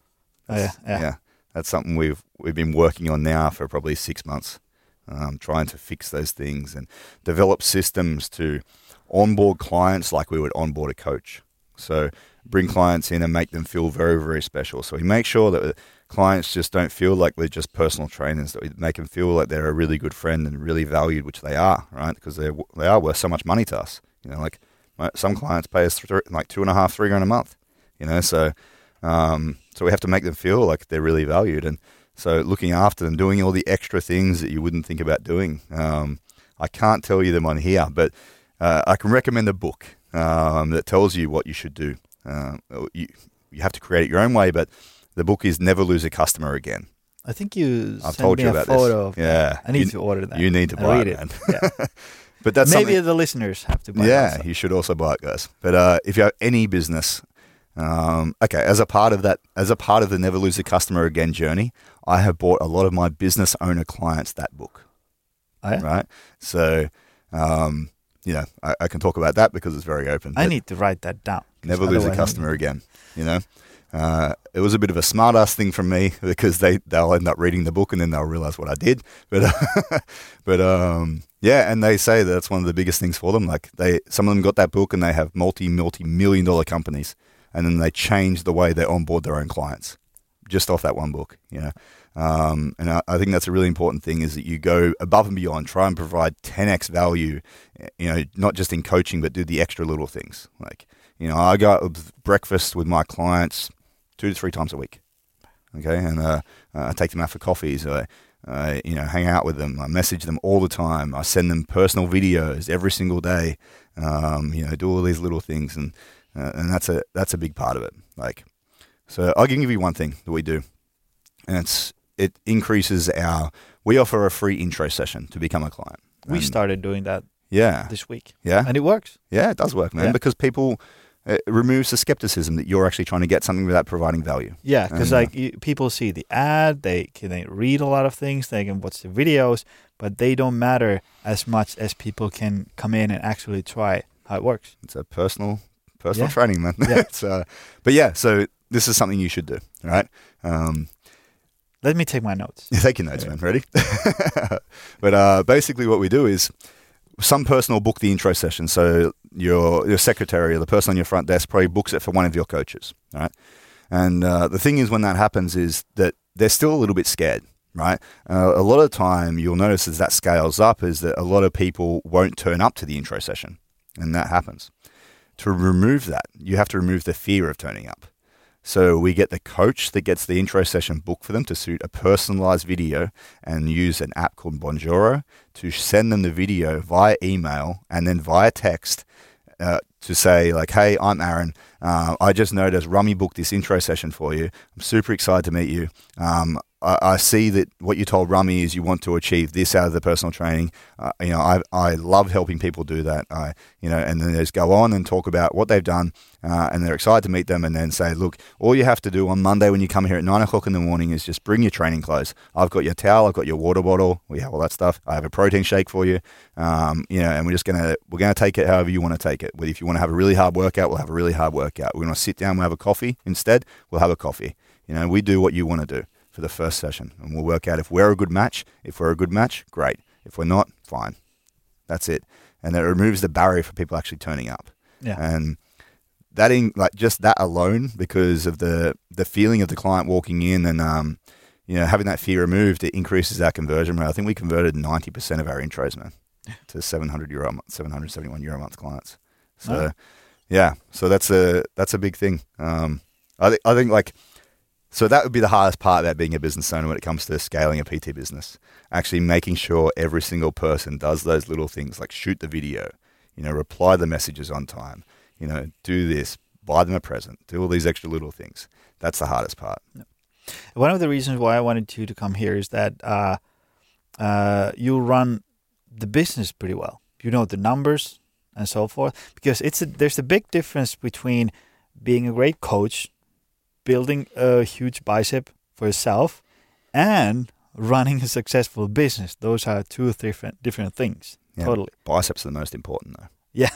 [SPEAKER 2] Oh, yeah,
[SPEAKER 3] That's-
[SPEAKER 2] yeah.
[SPEAKER 3] that's something we've we've been working on now for probably six months, um, trying to fix those things and develop systems to onboard clients like we would onboard a coach. So bring clients in and make them feel very very special. So we make sure that clients just don't feel like we're just personal trainers. We make them feel like they're a really good friend and really valued, which they are, right? Because they they are worth so much money to us. You know, like some clients pay us like two and a half, three grand a month. You know, so um, so we have to make them feel like they're really valued. And so looking after them, doing all the extra things that you wouldn't think about doing. Um, I can't tell you them on here, but uh, I can recommend a book um, that tells you what you should do. Uh, you, you have to create it your own way, but the book is Never Lose a Customer Again.
[SPEAKER 2] I think you I've told you about this.
[SPEAKER 3] yeah,
[SPEAKER 2] I need you, to order that.
[SPEAKER 3] You need to buy it, it.
[SPEAKER 2] Yeah. but that's maybe the listeners have to buy. It.
[SPEAKER 3] Yeah, you should also buy it, guys. But uh, if you have any business um, okay, as a part of that, as a part of the Never Lose a Customer Again journey, I have bought a lot of my business owner clients that book.
[SPEAKER 2] Oh, yeah?
[SPEAKER 3] Right. So, um, you know, I, I, can talk about that because it's very open.
[SPEAKER 2] I need to write that down.
[SPEAKER 3] Never lose a customer again. You know, uh, it was a bit of a smart ass thing from me because they they'll end up reading the book and then they'll realize what I did. But but um, yeah, and they say that that's one of the biggest things for them. Like they, some of them got that book and they have multi multi million dollar companies and then they change the way they onboard their own clients just off that one book. You know, um, and I, I, think that's a really important thing is that you go above and beyond, try and provide 10x value. You know, not just in coaching, but do the extra little things. Like, you know, I go breakfast with my clients two to three times a week. Okay, and uh, I take them out for coffees. I, uh, you know, hang out with them. I message them all the time. I send them personal videos every single day. Um, you know, do all these little things, and uh, and that's a that's a big part of it. Like, so I can give you one thing that we do, and it's it increases our. We offer a free intro session to become a client.
[SPEAKER 2] We started doing that.
[SPEAKER 3] Yeah.
[SPEAKER 2] This week.
[SPEAKER 3] Yeah.
[SPEAKER 2] And it works.
[SPEAKER 3] Yeah, it does work, man. Yeah. Because people it removes the skepticism that you're actually trying to get something without providing value.
[SPEAKER 2] Yeah, because like uh, you, people see the ad, they can they read a lot of things, they can watch the videos, but they don't matter as much as people can come in and actually try how it works.
[SPEAKER 3] It's a personal personal yeah. training, man. Yeah. uh, but yeah, so this is something you should do, right? Um,
[SPEAKER 2] Let me take my notes.
[SPEAKER 3] Take your notes, man. Ready? but uh, basically, what we do is some person will book the intro session. So your your secretary or the person on your front desk probably books it for one of your coaches, right? And uh, the thing is, when that happens, is that they're still a little bit scared, right? Uh, a lot of time, you'll notice as that scales up, is that a lot of people won't turn up to the intro session, and that happens to remove that, you have to remove the fear of turning up. So we get the coach that gets the intro session booked for them to suit a personalized video and use an app called Bonjoro to send them the video via email and then via text uh, to say like, "Hey, I'm Aaron. Uh, I just noticed Rummy booked this intro session for you. I'm super excited to meet you. Um, I, I, see that what you told Rummy is you want to achieve this out of the personal training. Uh, you know, I, I love helping people do that. I, you know, and then they just go on and talk about what they've done, uh, and they're excited to meet them, and then say, look, all you have to do on Monday when you come here at nine o'clock in the morning is just bring your training clothes. I've got your towel, I've got your water bottle, we have all that stuff. I have a protein shake for you, um, you know, and we're just gonna we're gonna take it however you want to take it. If you want to have a really hard workout, we'll have a really hard workout. We're gonna sit down, we'll have a coffee instead. We'll have a coffee. You know, we do what you want to do for the first session, and we'll work out if we're a good match. If we're a good match, great. If we're not, fine. That's it. And it removes the barrier for people actually turning up.
[SPEAKER 2] Yeah.
[SPEAKER 3] And that in like just that alone, because of the the feeling of the client walking in and um, you know having that fear removed, it increases our conversion rate. I think we converted ninety percent of our intros, man, to seven hundred euro, seven hundred seventy one euro a month clients. So, oh. yeah, so that's a that's a big thing. Um, I think I think like so that would be the hardest part about being a business owner when it comes to scaling a PT business. Actually making sure every single person does those little things like shoot the video, you know, reply the messages on time, you know, do this, buy them a present, do all these extra little things. That's the hardest part.
[SPEAKER 2] One of the reasons why I wanted you to come here is that uh, uh, you run the business pretty well. You know the numbers and so forth. Because it's a, there's a big difference between being a great coach building a huge bicep for yourself and running a successful business. Those are two different different things. Yeah, totally.
[SPEAKER 3] Biceps are the most important though.
[SPEAKER 2] Yeah.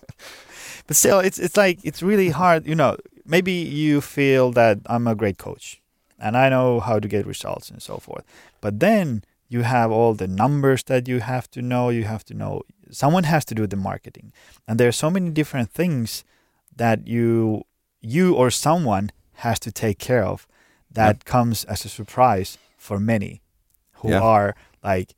[SPEAKER 2] but still it's it's like it's really hard, you know, maybe you feel that I'm a great coach and I know how to get results and so forth. But then you have all the numbers that you have to know. You have to know someone has to do the marketing, and there are so many different things that you you or someone has to take care of that yeah. comes as a surprise for many who yeah. are like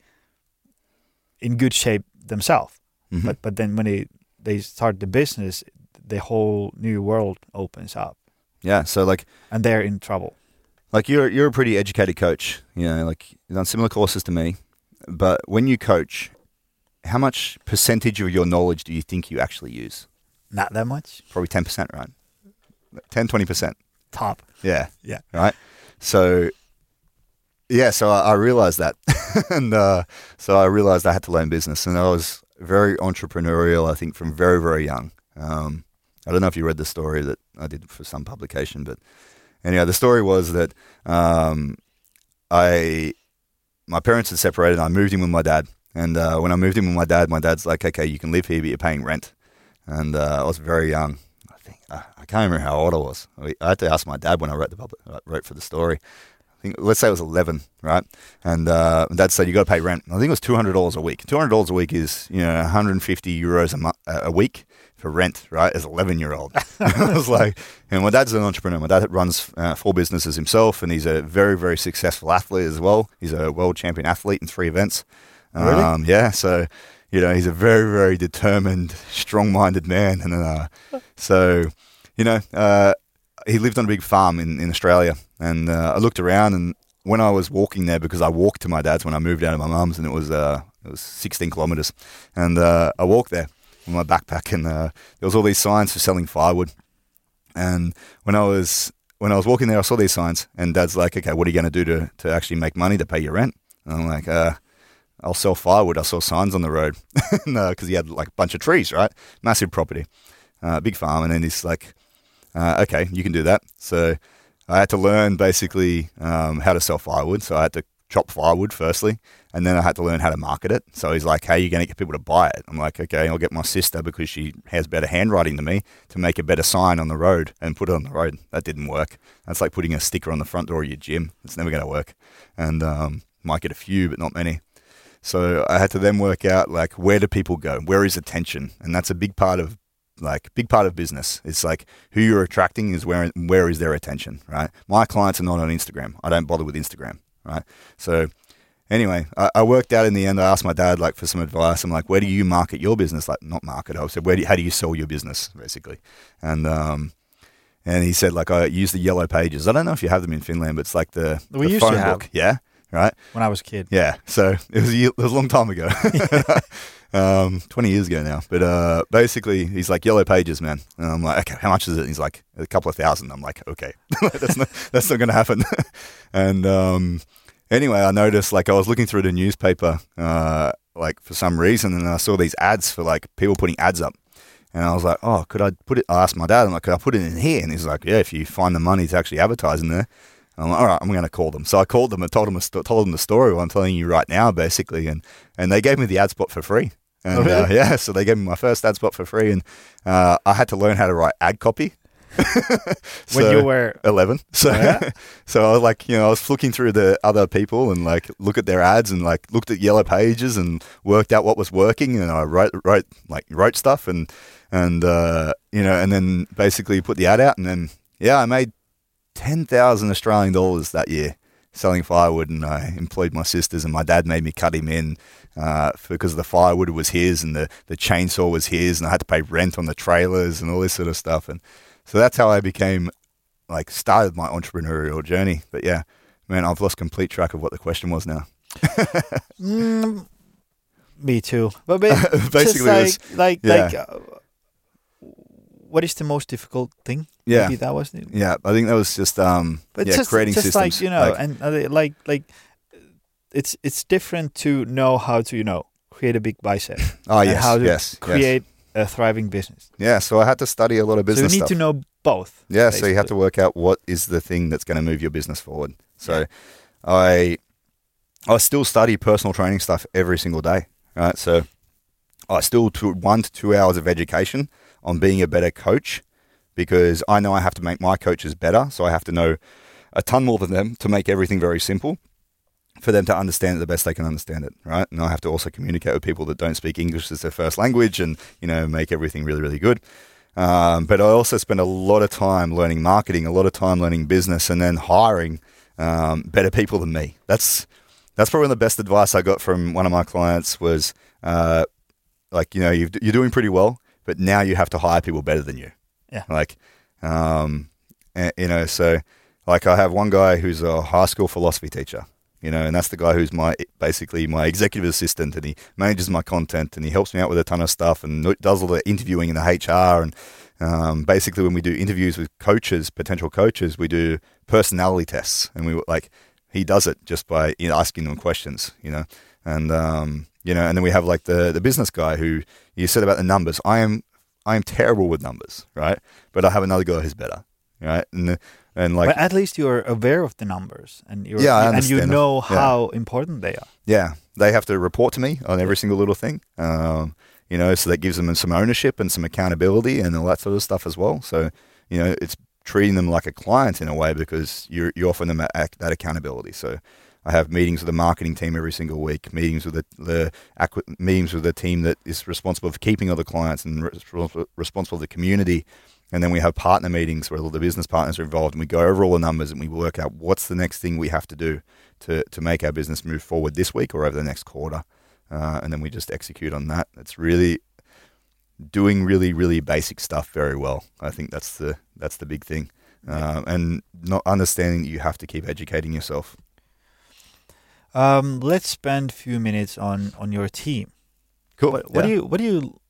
[SPEAKER 2] in good shape themselves. Mm-hmm. But but then when they they start the business, the whole new world opens up.
[SPEAKER 3] Yeah. So like,
[SPEAKER 2] and they're in trouble.
[SPEAKER 3] Like you're you're a pretty educated coach. You know, like you've done similar courses to me. But when you coach, how much percentage of your knowledge do you think you actually use?
[SPEAKER 2] Not that much.
[SPEAKER 3] Probably ten percent, right? 10 20 percent.
[SPEAKER 2] Top.
[SPEAKER 3] Yeah.
[SPEAKER 2] Yeah.
[SPEAKER 3] Right. So yeah, so I, I realized that, and uh, so I realized I had to learn business, and I was very entrepreneurial. I think from very very young. Um, I don't know if you read the story that I did for some publication, but anyway, the story was that um, I my parents had separated. and I moved in with my dad, and uh, when I moved in with my dad, my dad's like, "Okay, you can live here, but you're paying rent." And uh, I was very young. I I, can't remember how old I was. I had to ask my dad when I wrote the public, wrote for the story I think let's say it was 11, right? And uh, dad said you got to pay rent. I think it was $200 a week. $200 a week is you know 150 euros a, month, a week for rent, right? As 11 year old, I was like, and my dad's an entrepreneur. My dad runs uh, four businesses himself, and he's a very very successful athlete as well. He's a world champion athlete in three events.
[SPEAKER 2] Really? Um,
[SPEAKER 3] yeah, so you know he's a very very determined, strong minded man, and uh, so you know. Uh, he lived on a big farm in, in Australia, and uh, I looked around, and when I was walking there, because I walked to my dad's when I moved out of my mum's, and it was uh, it was 16 kilometers, and uh, I walked there with my backpack, and uh, there was all these signs for selling firewood, and when I was when I was walking there, I saw these signs, and Dad's like, "Okay, what are you going to do to to actually make money to pay your rent?" And I'm like, uh, "I'll sell firewood." I saw signs on the road because he had like a bunch of trees, right? Massive property, uh, big farm, and then he's like, uh, okay, you can do that. So I had to learn basically um, how to sell firewood. So I had to chop firewood firstly, and then I had to learn how to market it. So he's like, "How are you going to get people to buy it?" I'm like, "Okay, I'll get my sister because she has better handwriting than me to make a better sign on the road and put it on the road." That didn't work. That's like putting a sticker on the front door of your gym. It's never going to work, and um, might get a few, but not many. So I had to then work out like where do people go? Where is attention? And that's a big part of like big part of business. It's like who you're attracting is where where is their attention, right? My clients are not on Instagram. I don't bother with Instagram, right? So anyway, I, I, worked out in the end. I asked my dad like for some advice. I'm like, where do you market your business? Like not market. I said, where do you, how do you sell your business basically? And um, and he said like I use the yellow pages. I don't know if you have them in Finland, but it's like the
[SPEAKER 2] we
[SPEAKER 3] the
[SPEAKER 2] used to have.
[SPEAKER 3] Book. Yeah, right.
[SPEAKER 2] When I was a kid.
[SPEAKER 3] Yeah. So it was a, it was a long time ago. um, 20 years ago now. But uh, basically, he's like, Yellow Pages, man. And I'm like, okay, how much is it? And he's like, a couple of thousand. I'm like, okay, that's not, that's not going to happen. and um, anyway, I noticed, like, I was looking through the newspaper, uh, like, for some reason, and I saw these ads for, like, people putting ads up. And I was like, oh, could I put it? I asked my dad, I'm like, could I put it in here? And he's like, yeah, if you find the money to actually advertise in there. I'm like, all right, I'm going to call them. So I called them and told them, told them the story what I'm telling you right now, basically. And, and they gave me the ad spot for free. And, oh, really? uh, yeah, so they gave me my first ad spot for free, and uh, I had to learn how to write ad copy.
[SPEAKER 2] so, when you were
[SPEAKER 3] 11 so oh, yeah? so i was like you know i was flicking through the other people and like look at their ads and like looked at yellow pages and worked out what was working and i wrote wrote like wrote stuff and and uh, you know and then basically put the ad out and then yeah i made 10,000 australian dollars that year selling firewood and i employed my sisters and my dad made me cut him in uh, because the firewood was his and the, the chainsaw was his, and I had to pay rent on the trailers and all this sort of stuff. And so that's how I became, like, started my entrepreneurial journey. But yeah, man, I've lost complete track of what the question was now.
[SPEAKER 2] mm, me too. But basically, like, was, like, yeah. like, uh, what is the most difficult thing?
[SPEAKER 3] Yeah,
[SPEAKER 2] Maybe that was. It.
[SPEAKER 3] Yeah, I think that was just um, but yeah,
[SPEAKER 2] just,
[SPEAKER 3] creating
[SPEAKER 2] just
[SPEAKER 3] systems.
[SPEAKER 2] like you know, like, and uh, like like it's it's different to know how to you know create a big bicep.
[SPEAKER 3] Oh yes,
[SPEAKER 2] how to
[SPEAKER 3] yes,
[SPEAKER 2] create
[SPEAKER 3] yes.
[SPEAKER 2] a thriving business.
[SPEAKER 3] Yeah, so I had to study a lot of business.
[SPEAKER 2] So you need
[SPEAKER 3] stuff.
[SPEAKER 2] to know both.
[SPEAKER 3] Yeah, basically. so you have to work out what is the thing that's going to move your business forward. So yeah. I I still study personal training stuff every single day. Right, so I still do one to two hours of education on being a better coach because I know I have to make my coaches better. So I have to know a ton more than them to make everything very simple for them to understand it the best they can understand it, right? And I have to also communicate with people that don't speak English as their first language and, you know, make everything really, really good. Um, but I also spend a lot of time learning marketing, a lot of time learning business, and then hiring um, better people than me. That's that's probably the best advice I got from one of my clients was uh, like, you know, you are doing pretty well, but now you have to hire people better than you.
[SPEAKER 2] Yeah.
[SPEAKER 3] Like, um, and, you know, so like I have one guy who's a high school philosophy teacher you know, and that's the guy who's my basically my executive assistant, and he manages my content, and he helps me out with a ton of stuff, and does all the interviewing and the HR, and um, basically when we do interviews with coaches, potential coaches, we do personality tests, and we like he does it just by you know, asking them questions, you know, and um, you know, and then we have like the the business guy who you said about the numbers. I am I am terrible with numbers, right? But I have another guy who's better, right? And and like
[SPEAKER 2] but at least you're aware of the numbers and you
[SPEAKER 3] yeah,
[SPEAKER 2] and you know how important they are.
[SPEAKER 3] Yeah they have to report to me on every single little thing um, you know so that gives them some ownership and some accountability and all that sort of stuff as well. So you know it's treating them like a client in a way because you're, you're offering them that, that accountability. So I have meetings with the marketing team every single week, meetings with the, the meetings with the team that is responsible for keeping other clients and responsible for the community and then we have partner meetings where all the business partners are involved and we go over all the numbers and we work out what's the next thing we have to do to, to make our business move forward this week or over the next quarter. Uh, and then we just execute on that. It's really doing really, really basic stuff very well. I think that's the, that's the big thing. Uh, and not understanding that you have to keep educating yourself.
[SPEAKER 2] Um, let's spend a few minutes on, on your team.
[SPEAKER 3] Cool.
[SPEAKER 2] What, what yeah. do you what do you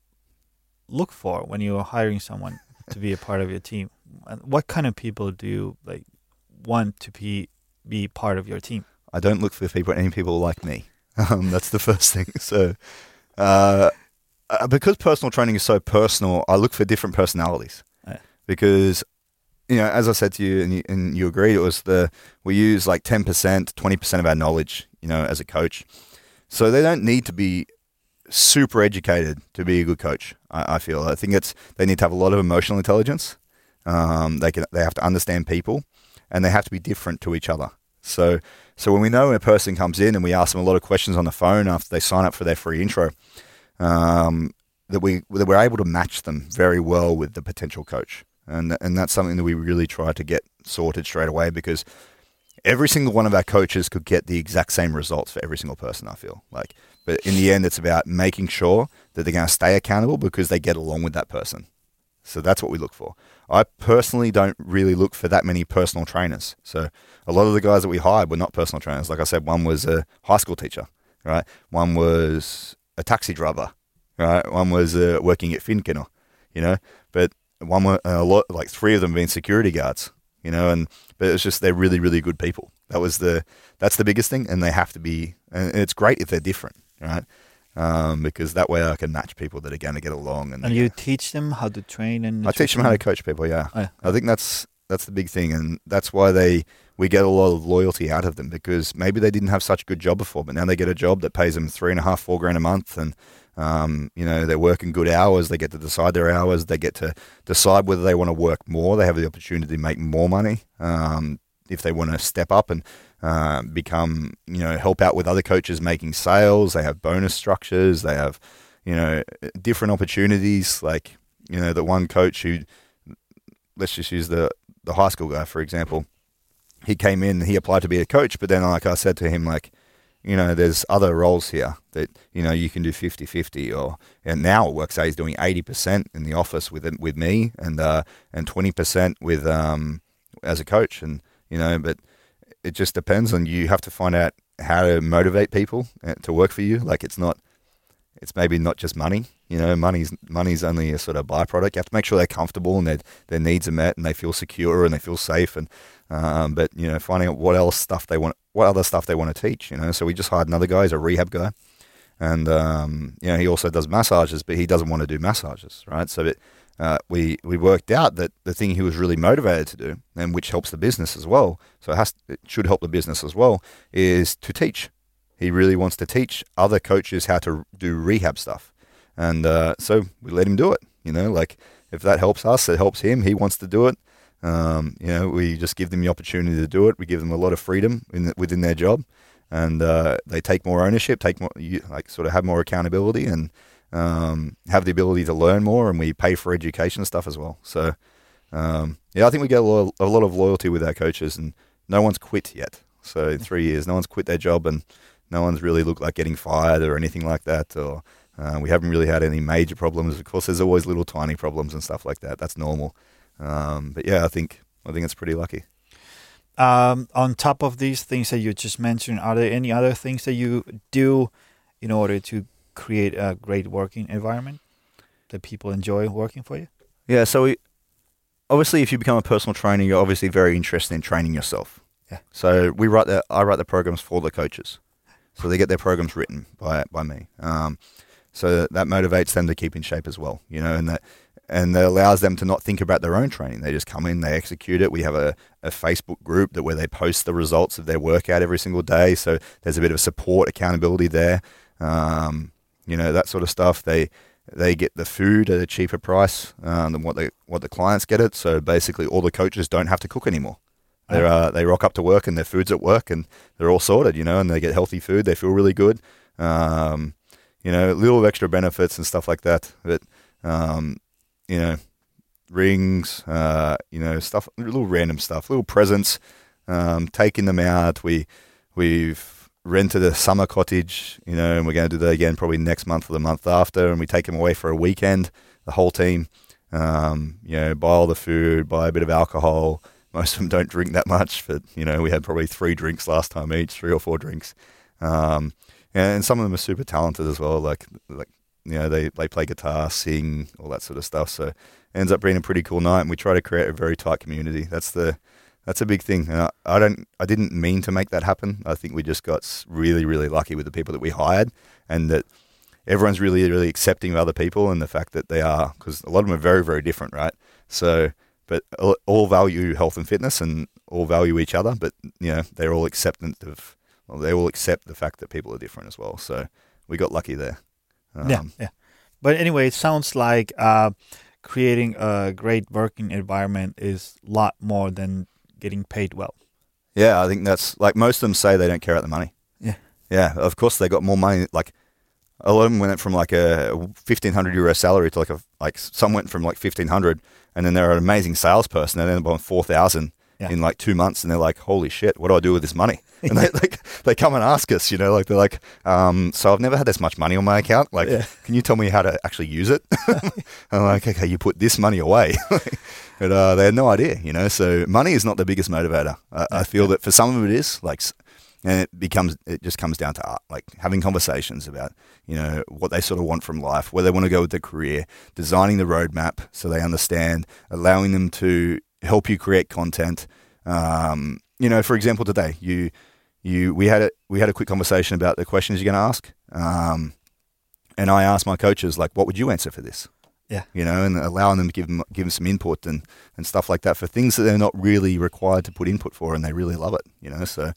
[SPEAKER 2] look for when you're hiring someone? to be a part of your team? And what kind of people do you like want to be be part of your team?
[SPEAKER 3] I don't look for people any people like me. Um, that's the first thing. So, uh, uh, because personal training is so personal, I look for different personalities. Yeah. Because you know, as I said to you, and you, and you agreed, it was the we use like ten percent, twenty percent of our knowledge, you know, as a coach. So they don't need to be super educated to be a good coach. I, I, feel. I think it's they need to have a lot of emotional intelligence. Um, they can they have to understand people, and they have to be different to each other. So so when we know when a person comes in and we ask them a lot of questions on the phone after they sign up for their free intro, um, that we that we're able to match them very well with the potential coach, and and that's something that we really try to get sorted straight away because every single one of our coaches could get the exact same results for every single person. I feel like but in the end, it's about making sure that they're going to stay accountable because they get along with that person. So that's what we look for. I personally don't really look for that many personal trainers. So a lot of the guys that we hired were not personal trainers. Like I said, one was a high school teacher, right? One was a taxi driver, right? One was uh, working at Finnkino, you know. But one were a lot, like three of them being security guards, you know. And but it's just they're really, really good people. That was the that's the biggest thing, and they have to be. And it's great if they're different right? Um, because that way I can match people that are going to get along. And,
[SPEAKER 2] and you teach them how to train and
[SPEAKER 3] I teach them how to coach people. Yeah, oh, yeah. I think that's that's the big thing, and that's why they we get a lot of loyalty out of them because maybe they didn't have such a good job before, but now they get a job that pays them three and a half, four grand a month, and um, you know they're working good hours. They get to decide their hours. They get to decide whether they want to work more. They have the opportunity to make more money um, if they want to step up and uh, become, you know, help out with other coaches making sales. They have bonus structures. They have, you know, different opportunities. Like, you know, the one coach who, let's just use the, the high school guy, for example. He came in, he applied to be a coach, but then, like I said to him, like, you know, there's other roles here that, you know, you can do 50 50 or, and now it works out he's doing 80% in the office with with me and, uh, and 20% with, um, as a coach. And, you know, but it just depends on you have to find out how to motivate people uh, to work for you. Like it's not, it's maybe not just money. You know, money's money's only a sort of byproduct. You have to make sure they're comfortable and their their needs are met and they feel secure and they feel safe. And um, but you know, finding out what else stuff they want, what other stuff they want to teach. You know, so we just hired another guy, he's a rehab guy, and um, you know he also does massages, but he doesn't want to do massages, right? So it, uh, we we worked out that the thing he was really motivated to do, and which helps the business as well, so it has it should help the business as well, is to teach. He really wants to teach other coaches how to do rehab stuff, and uh, so we let him do it. You know, like if that helps us, it helps him. He wants to do it. Um, you know, we just give them the opportunity to do it. We give them a lot of freedom the, within their job, and uh, they take more ownership, take more, like sort of have more accountability, and um, have the ability to learn more. And we pay for education stuff as well. So, um, yeah, I think we get a lot, a lot of loyalty with our coaches, and no one's quit yet. So in three years, no one's quit their job, and no one's really looked like getting fired or anything like that. Or uh, we haven't really had any major problems. Of course, there's always little tiny problems and stuff like that. That's normal. Um, but yeah, I think I think it's pretty lucky.
[SPEAKER 2] Um, on top of these things that you just mentioned, are there any other things that you do in order to create a great working environment that people enjoy working for you?
[SPEAKER 3] Yeah, so we, obviously, if you become a personal trainer, you're obviously very interested in training yourself.
[SPEAKER 2] Yeah.
[SPEAKER 3] So we write the I write the programs for the coaches, so they get their programs written by by me. Um, so that motivates them to keep in shape as well, you know, and that and that allows them to not think about their own training. They just come in, they execute it. We have a, a Facebook group that where they post the results of their workout every single day. So there's a bit of support, accountability there. Um, you know that sort of stuff. They they get the food at a cheaper price um, than what they what the clients get it. So basically, all the coaches don't have to cook anymore. They uh, they rock up to work and their food's at work and they're all sorted, you know, and they get healthy food. They feel really good. Um, you know, a little extra benefits and stuff like that. But um, you know, rings, uh, you know, stuff, little random stuff, little presents. Um, taking them out. We we've rented a summer cottage, you know, and we're going to do that again probably next month or the month after. And we take them away for a weekend, the whole team. Um, you know, buy all the food, buy a bit of alcohol most of them don't drink that much, but you know we had probably three drinks last time each, three or four drinks, um, and some of them are super talented as well. Like like you know they they play guitar, sing, all that sort of stuff. So it ends up being a pretty cool night, and we try to create a very tight community. That's the that's a big thing. And I, I don't I didn't mean to make that happen. I think we just got really really lucky with the people that we hired, and that everyone's really really accepting of other people and the fact that they are because a lot of them are very very different, right? So but all value health and fitness and all value each other. But you know, they're all acceptant of. Well, they all accept the fact that people are different as well. So we got lucky there.
[SPEAKER 2] Um, yeah, yeah. But anyway, it sounds like uh, creating a great working environment is a lot more than getting paid well.
[SPEAKER 3] Yeah, I think that's like most of them say they don't care about the money.
[SPEAKER 2] Yeah,
[SPEAKER 3] yeah. Of course, they got more money. Like a lot of them went from like a fifteen hundred euro salary to like a like some went from like fifteen hundred and then they're an amazing salesperson and then they're on 4,000 yeah. in like two months and they're like, holy shit, what do I do with this money? And they, like, they come and ask us, you know, like they're like, um, so I've never had this much money on my account. Like, yeah. can you tell me how to actually use it? I'm like, okay, you put this money away. but uh, they had no idea, you know, so money is not the biggest motivator. I, I feel yeah. that for some of it is like, and it becomes it just comes down to art, like having conversations about you know what they sort of want from life, where they want to go with their career, designing the roadmap so they understand, allowing them to help you create content. Um, you know, for example, today you you we had a we had a quick conversation about the questions you're going to ask, um, and I asked my coaches like, what would you answer for this?
[SPEAKER 2] Yeah,
[SPEAKER 3] you know, and allowing them to give them give them some input and and stuff like that for things that they're not really required to put input for, and they really love it. You know, so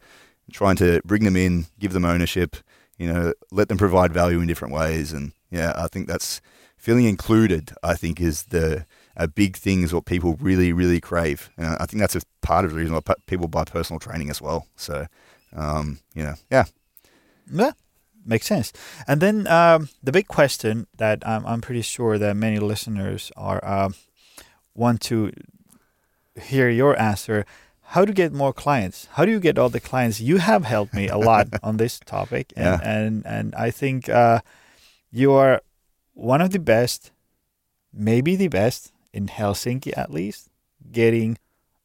[SPEAKER 3] trying to bring them in, give them ownership, you know, let them provide value in different ways. And yeah, I think that's feeling included. I think is the a big thing is what people really, really crave. And I think that's a part of the reason why people buy personal training as well. So, um, you know, yeah,
[SPEAKER 2] yeah, makes sense. And then um, the big question that I'm, I'm pretty sure that many listeners are uh, want to hear your answer how to get more clients how do you get all the clients you have helped me a lot on this topic and yeah. and, and i think uh, you are one of the best maybe the best in helsinki at least getting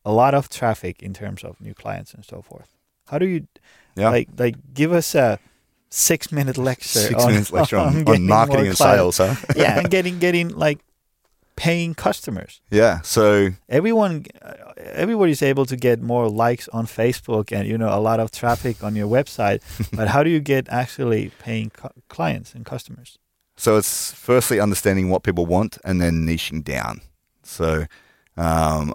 [SPEAKER 2] a lot of traffic in terms of new clients and so forth how do you yeah. like like give us a six minute lecture
[SPEAKER 3] six on, minutes lecture on, on, on marketing and sales huh
[SPEAKER 2] yeah and getting getting like paying customers.
[SPEAKER 3] Yeah. So
[SPEAKER 2] everyone, everybody's able to get more likes on Facebook and you know a lot of traffic on your website. but how do you get actually paying clients and customers?
[SPEAKER 3] So it's firstly understanding what people want and then niching down. So um,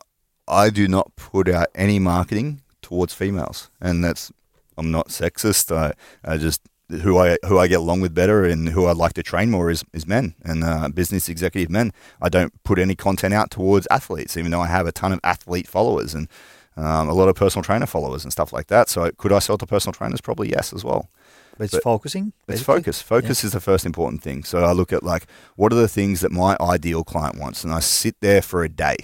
[SPEAKER 3] I do not put out any marketing towards females, and that's I'm not sexist. I I just who I who I get along with better and who I'd like to train more is is men and uh, business executive men. I don't put any content out towards athletes, even though I have a ton of athlete followers and um, a lot of personal trainer followers and stuff like that. So could I sell to personal trainers? Probably yes as well.
[SPEAKER 2] But it's but focusing.
[SPEAKER 3] It's focus. Focus yeah. is the first important thing. So I look at like what are the things that my ideal client wants, and I sit there for a day,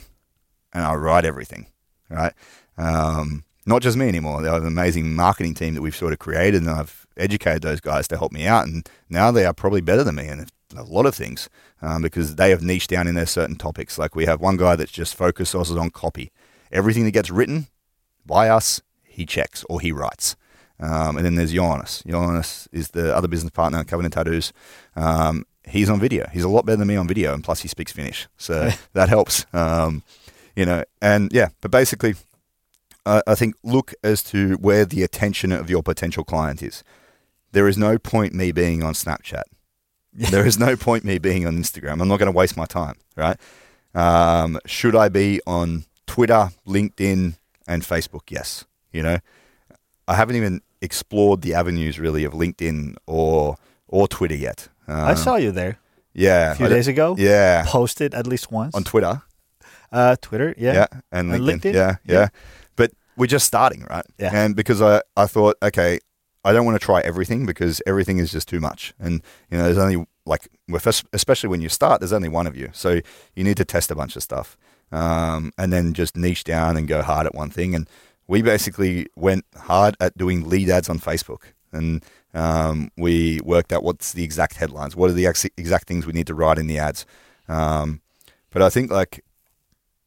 [SPEAKER 3] and I write everything. Right. Um, not just me anymore. They have an amazing marketing team that we've sort of created, and I've educated those guys to help me out. And now they are probably better than me in a lot of things um, because they have niched down in their certain topics. Like we have one guy that's just focuses on copy. Everything that gets written by us, he checks or he writes. Um, and then there's Jonas. Jonas is the other business partner at Covenant Tattoos. Um, he's on video. He's a lot better than me on video, and plus he speaks Finnish, so that helps. Um, you know, and yeah, but basically, uh, I think look as to where the attention of your potential client is. There is no point me being on Snapchat. there is no point me being on Instagram. I'm not going to waste my time, right? Um, should I be on Twitter, LinkedIn, and Facebook? Yes. You know, I haven't even explored the avenues really of LinkedIn or or Twitter yet.
[SPEAKER 2] I um, saw you there.
[SPEAKER 3] Yeah,
[SPEAKER 2] a few days ago.
[SPEAKER 3] Yeah,
[SPEAKER 2] posted at least once
[SPEAKER 3] on Twitter.
[SPEAKER 2] Uh, Twitter, yeah,
[SPEAKER 3] yeah, and LinkedIn, LinkedIn? Yeah, yeah, yeah, But we're just starting, right? Yeah. And because I I thought, okay, I don't want to try everything because everything is just too much, and you know, there's only like especially when you start, there's only one of you, so you need to test a bunch of stuff, um, and then just niche down and go hard at one thing. And we basically went hard at doing lead ads on Facebook, and um, we worked out what's the exact headlines, what are the ex- exact things we need to write in the ads. Um, but I think like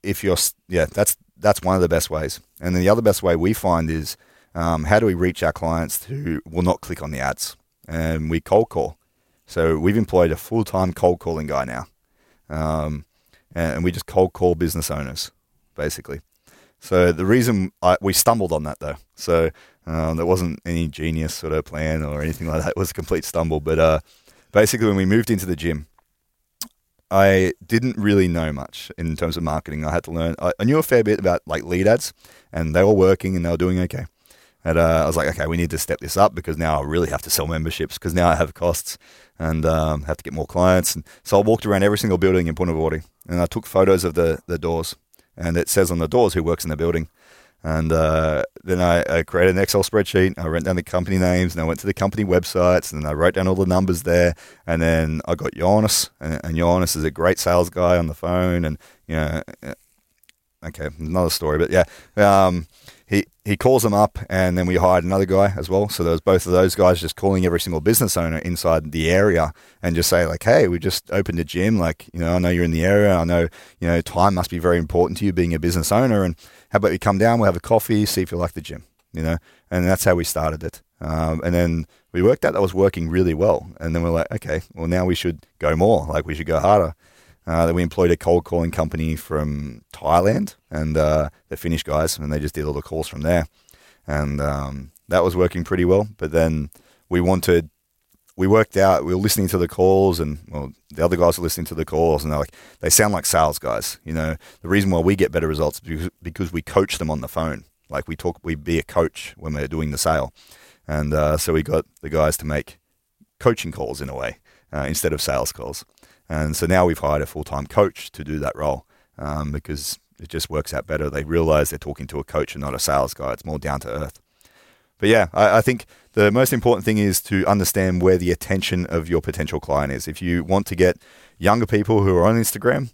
[SPEAKER 3] if you're yeah, that's that's one of the best ways. And then the other best way we find is um, how do we reach our clients who will not click on the ads? And we cold call. So we've employed a full time cold calling guy now, um, and we just cold call business owners basically. So the reason I, we stumbled on that though, so um, there wasn't any genius sort of plan or anything like that. It was a complete stumble. But uh, basically, when we moved into the gym, I didn't really know much in terms of marketing. I had to learn. I, I knew a fair bit about like lead ads, and they were working and they were doing okay. And uh, I was like, okay, we need to step this up because now I really have to sell memberships because now I have costs and um, have to get more clients. And so I walked around every single building in Punavuori and I took photos of the, the doors and it says on the doors who works in the building. And uh, then I, I, created an Excel spreadsheet. I wrote down the company names and I went to the company websites and I wrote down all the numbers there. And then I got Jonas, and, and Jonas is a great sales guy on the phone. And, you know, okay, another story, but yeah. Um, he, he calls them up, and then we hired another guy as well. So there was both of those guys just calling every single business owner inside the area and just say like, "Hey, we just opened a gym. Like, you know, I know you're in the area. I know, you know, time must be very important to you being a business owner. And how about you come down? We'll have a coffee, see if you like the gym. You know, and that's how we started it. Um, and then we worked out that was working really well. And then we're like, okay, well now we should go more. Like we should go harder. Uh, then we employed a cold calling company from Thailand, and uh, Finnish guys, and they just did all the calls from there, and um, that was working pretty well. But then we wanted, we worked out, we were listening to the calls, and well, the other guys were listening to the calls, and they're like, they sound like sales guys. You know, the reason why we get better results is because we coach them on the phone. Like we talk, we be a coach when we're doing the sale, and uh, so we got the guys to make coaching calls in a way uh, instead of sales calls. And so now we've hired a full time coach to do that role um, because it just works out better. They realize they're talking to a coach and not a sales guy. It's more down to earth. But yeah, I, I, think the most important thing is to understand where the attention of your potential client is. If you want to get younger people who are on Instagram,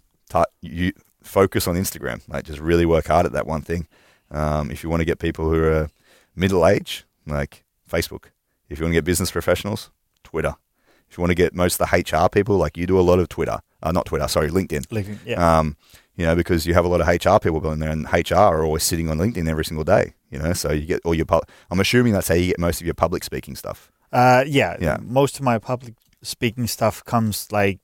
[SPEAKER 3] you focus on Instagram. Like just really work hard at that one thing. Um, if you want to get people who are middle age, like Facebook. If you want to get business professionals, Twitter. If you want to get most of the HR people, like you do a lot of Twitter, uh, not Twitter, sorry, LinkedIn.
[SPEAKER 2] LinkedIn, yeah.
[SPEAKER 3] Um, you know, because you have a lot of HR people in there, and HR are always sitting on LinkedIn every single day. You know, so you get all your. I'm assuming that's how you get most of your public speaking stuff.
[SPEAKER 2] Uh, yeah, yeah. Most of my public speaking stuff comes like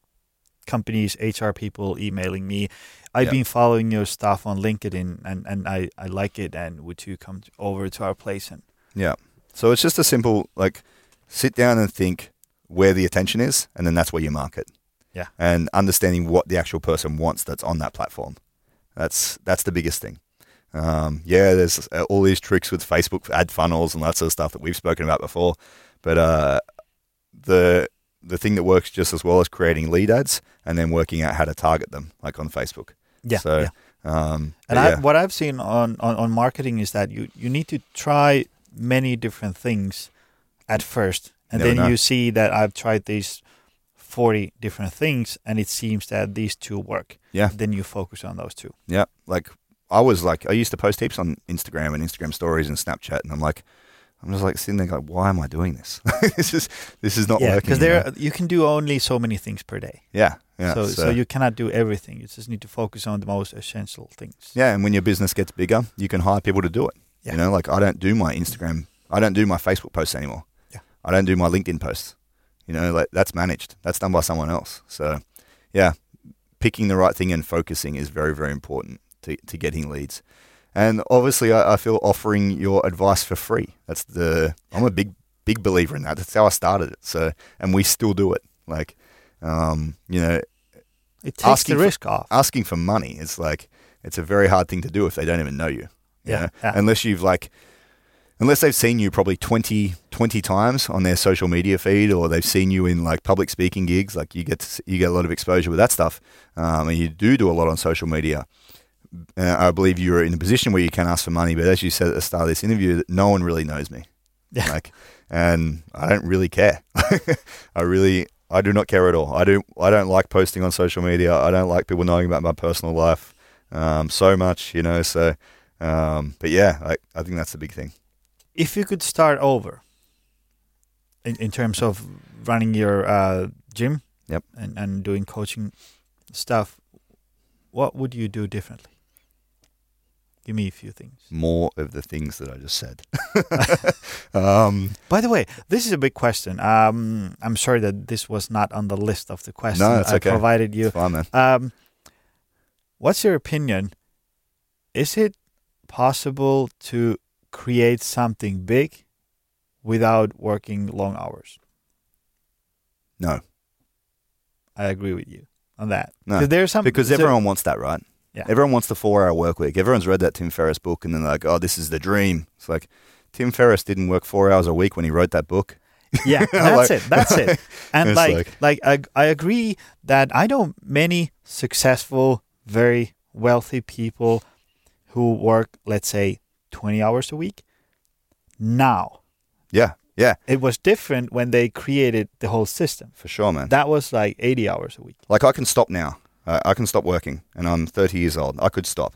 [SPEAKER 2] companies, HR people emailing me. I've been following your stuff on LinkedIn, and, and I, I like it. And would you come over to our place and?
[SPEAKER 3] Yeah. So it's just a simple like sit down and think where the attention is, and then that's where you market.
[SPEAKER 2] Yeah.
[SPEAKER 3] And understanding what the actual person wants that's on that platform. That's that's the biggest thing. Um, yeah, there's all these tricks with Facebook ad funnels and that sort of stuff that we've spoken about before. But uh, the the thing that works just as well as creating lead ads and then working out how to target them, like on Facebook.
[SPEAKER 2] Yeah.
[SPEAKER 3] So,
[SPEAKER 2] yeah.
[SPEAKER 3] um,
[SPEAKER 2] and
[SPEAKER 3] yeah.
[SPEAKER 2] What I've seen on, on, on marketing is that you, you need to try many different things at first. And
[SPEAKER 3] Never
[SPEAKER 2] then
[SPEAKER 3] know.
[SPEAKER 2] you see that I've tried these 40 different things and it seems that these two work.
[SPEAKER 3] Yeah.
[SPEAKER 2] Then you focus on those two.
[SPEAKER 3] Yeah, like I was like I used to post heaps on Instagram and Instagram stories and Snapchat, and I'm like, I'm just like sitting there like, why am I doing this? this is this is not
[SPEAKER 2] yeah.
[SPEAKER 3] working.
[SPEAKER 2] Because
[SPEAKER 3] you
[SPEAKER 2] there
[SPEAKER 3] know?
[SPEAKER 2] you can do only so many things per day.
[SPEAKER 3] yeah, yeah.
[SPEAKER 2] so, so you cannot do everything. You just need to focus on the most essential things.
[SPEAKER 3] yeah, and when your business gets bigger, you can hire people to do it.
[SPEAKER 2] Yeah.
[SPEAKER 3] You know, like I don't do my Instagram, I don't do my Facebook posts anymore. I don't do my LinkedIn posts. You know, like that's managed. That's done by someone else. So, yeah, picking the right thing and focusing is very, very important to, to getting leads. And obviously, I, I feel offering your advice for free. That's the I'm a big, big believer in that. That's how I started it. So, and we still do it. Like, um, you know,
[SPEAKER 2] It takes
[SPEAKER 3] Asking
[SPEAKER 2] the
[SPEAKER 3] for-
[SPEAKER 2] risk off.
[SPEAKER 3] asking for money is like it's a very hard thing to do if they don't even know you. you
[SPEAKER 2] Yeah,
[SPEAKER 3] know?
[SPEAKER 2] yeah.
[SPEAKER 3] Unless you've like unless they've seen you probably 20, 20 times on their social media feed or they've seen you in like public speaking gigs like you get to, you get a lot of exposure with that stuff um, and you do do a lot on social media uh, I believe you're in a position where you can ask for money but as you said at the start of this interview no one really knows me
[SPEAKER 2] Yeah.
[SPEAKER 3] like and I don't really care I really I do not care at all. I do I don't like posting on social media. I don't like people knowing about my personal life um, so much, you know. So, um, but yeah, I, I think that's the big thing.
[SPEAKER 2] If you could start over in, in terms of running your uh, gym
[SPEAKER 3] Yep.
[SPEAKER 2] and, and doing coaching stuff, what would you do differently? Give me a few things.
[SPEAKER 3] More of the things that I just said. um,
[SPEAKER 2] By the way, this is a big question. Um, I'm sorry that this was not on the list of the questions
[SPEAKER 3] No,
[SPEAKER 2] I
[SPEAKER 3] okay.
[SPEAKER 2] provided you.
[SPEAKER 3] it's fine, man.
[SPEAKER 2] Um, what's your opinion? Is it possible to create something big without working long hours?
[SPEAKER 3] No,
[SPEAKER 2] I agree with you on that.
[SPEAKER 3] No,
[SPEAKER 2] there's some
[SPEAKER 3] because
[SPEAKER 2] so-
[SPEAKER 3] everyone wants that, right?
[SPEAKER 2] Yeah.
[SPEAKER 3] Everyone wants the four-hour work week. Everyone's read that Tim Ferriss book, and then they're like, "Oh, this is the dream." It's like Tim Ferriss didn't work four hours a week when he wrote that book.
[SPEAKER 2] yeah, that's
[SPEAKER 3] Like-
[SPEAKER 2] it. That's it. And like,
[SPEAKER 3] like-
[SPEAKER 2] like, I, I agree that I know many successful, very wealthy people who work, let's say, 20 hours a week. Now,
[SPEAKER 3] Yeah, yeah,
[SPEAKER 2] it was different when they created the whole system.
[SPEAKER 3] for sure, man.
[SPEAKER 2] That was like 80 hours a week.
[SPEAKER 3] Like I can stop now. Uh, I can stop working, and I'm 30 years old. I could stop,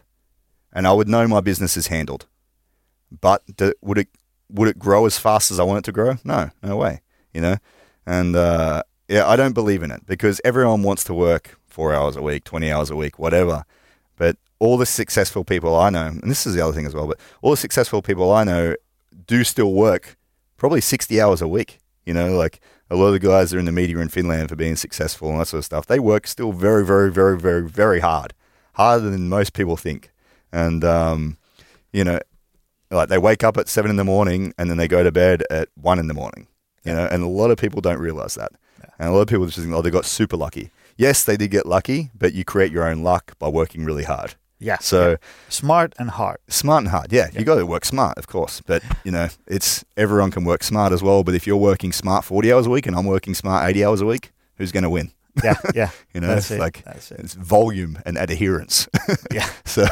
[SPEAKER 3] and I would know my business is handled. But d- would it would it grow as fast as I want it to grow? No, no way. You know, and uh, yeah, I don't believe in it because everyone wants to work four hours a week, 20 hours a week, whatever. But all the successful people I know, and this is the other thing as well, but all the successful people I know do still work probably 60 hours a week. You know, like a lot of the guys that are in the media in Finland for being successful and that sort of stuff, they work still very, very, very, very, very hard, harder than most people think. And, um, you know, like they wake up at seven in the morning and then they go to bed at one in the morning, you know, and a lot of people don't realize that. And a lot of people just think, oh, they got super lucky. Yes, they did get lucky, but you create your own luck by working really hard.
[SPEAKER 2] Yeah.
[SPEAKER 3] So
[SPEAKER 2] smart and hard.
[SPEAKER 3] smart and hard, yeah,
[SPEAKER 2] Yeah.
[SPEAKER 3] you got to work smart, of course. But you know, it's everyone can work smart as well. But if you're working smart forty hours a week and I'm working smart eighty hours a week, who's going to win?
[SPEAKER 2] Yeah. Yeah.
[SPEAKER 3] You know,
[SPEAKER 2] That's
[SPEAKER 3] it's
[SPEAKER 2] it.
[SPEAKER 3] like
[SPEAKER 2] it.
[SPEAKER 3] it's volume and adherence.
[SPEAKER 2] Yeah.
[SPEAKER 3] so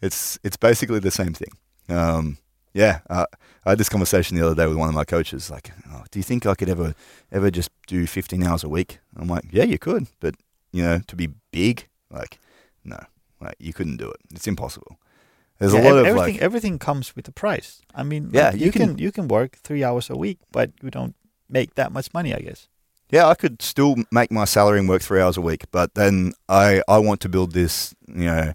[SPEAKER 3] it's it's basically the same thing. Um, yeah, uh, I had this conversation the other day with one of my coaches. Like, oh, do you think I could ever ever just do 15 hours a week? I'm like, yeah, you could, but you know, to be big, like, no, like you couldn't do it. It's impossible. There's
[SPEAKER 2] Yeah,
[SPEAKER 3] a lot of
[SPEAKER 2] everything.
[SPEAKER 3] like,
[SPEAKER 2] everything comes with a price. I mean,
[SPEAKER 3] Yeah, you
[SPEAKER 2] you can,
[SPEAKER 3] can-
[SPEAKER 2] you can work three hours a week, but you don't make that much money. I guess.
[SPEAKER 3] yeah, I could still make my salary and work three hours a week, but then I I want to build this, you know,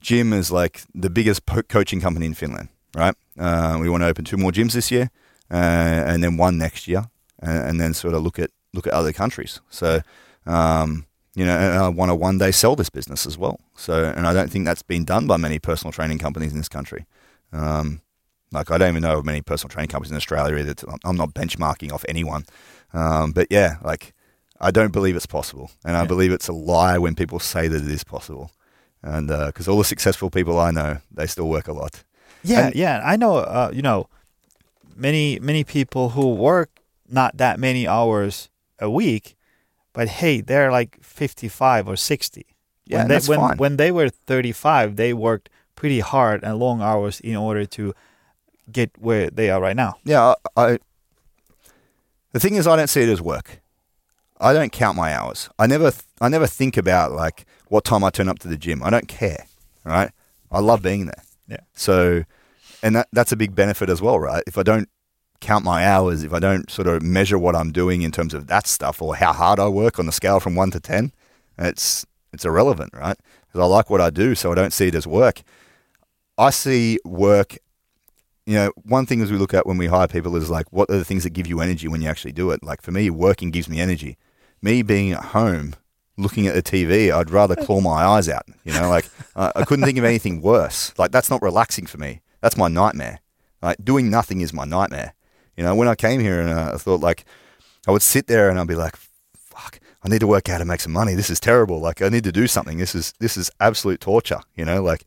[SPEAKER 3] gym is like the biggest po- coaching company in Finland, right? Uh, we want to open two more gyms this year, uh, and then one next year, and, and then sort of look at look at other countries. So, um, you know, and I want to one day sell this business as well. So, and I don't think that's been done by many personal training companies in this country. Um, like I don't even know of many personal training companies in Australia either. I'm not benchmarking off anyone, um, but yeah, like I don't believe it's possible, and I
[SPEAKER 2] Yeah.
[SPEAKER 3] believe it's a lie when people say that it is possible. And because all the successful people I know, they still work a lot.
[SPEAKER 2] Yeah,
[SPEAKER 3] And-
[SPEAKER 2] yeah. I know. Uh, you know, many many people who work not that many hours a week, but hey, they're like 55 or 60.
[SPEAKER 3] Yeah,
[SPEAKER 2] when they,
[SPEAKER 3] that's
[SPEAKER 2] when,
[SPEAKER 3] fine.
[SPEAKER 2] when they were 35, they worked pretty hard and long hours in order to get where they are right now.
[SPEAKER 3] Yeah, I, I. The thing is, I don't see it as work. I don't count my hours. I never, I never think about like what time I turn up to the gym. I don't care. Right? I love being there.
[SPEAKER 2] Yeah.
[SPEAKER 3] So, and that that's a big benefit as well, right? If I don't count my hours, if I don't sort of measure what I'm doing in terms of that stuff or how hard I work on the scale from one to ten, it's it's irrelevant, right? Because I like what I do, so I don't see it as work. I see work you know, one thing as we look at when we hire people is like, what are the things that give you energy when you actually do it? Like for me, working gives me energy. Me being at home, looking at the TV, I'd rather claw my eyes out. You know, like uh, I couldn't think of anything worse. Like that's not relaxing for me. That's my nightmare. Like doing nothing is my nightmare. You know, when I came here and uh, I thought like, I would sit there and I'd be like, fuck, I need to work out to make some money. This is terrible. Like I need to do something. This is this is absolute torture. You know, like.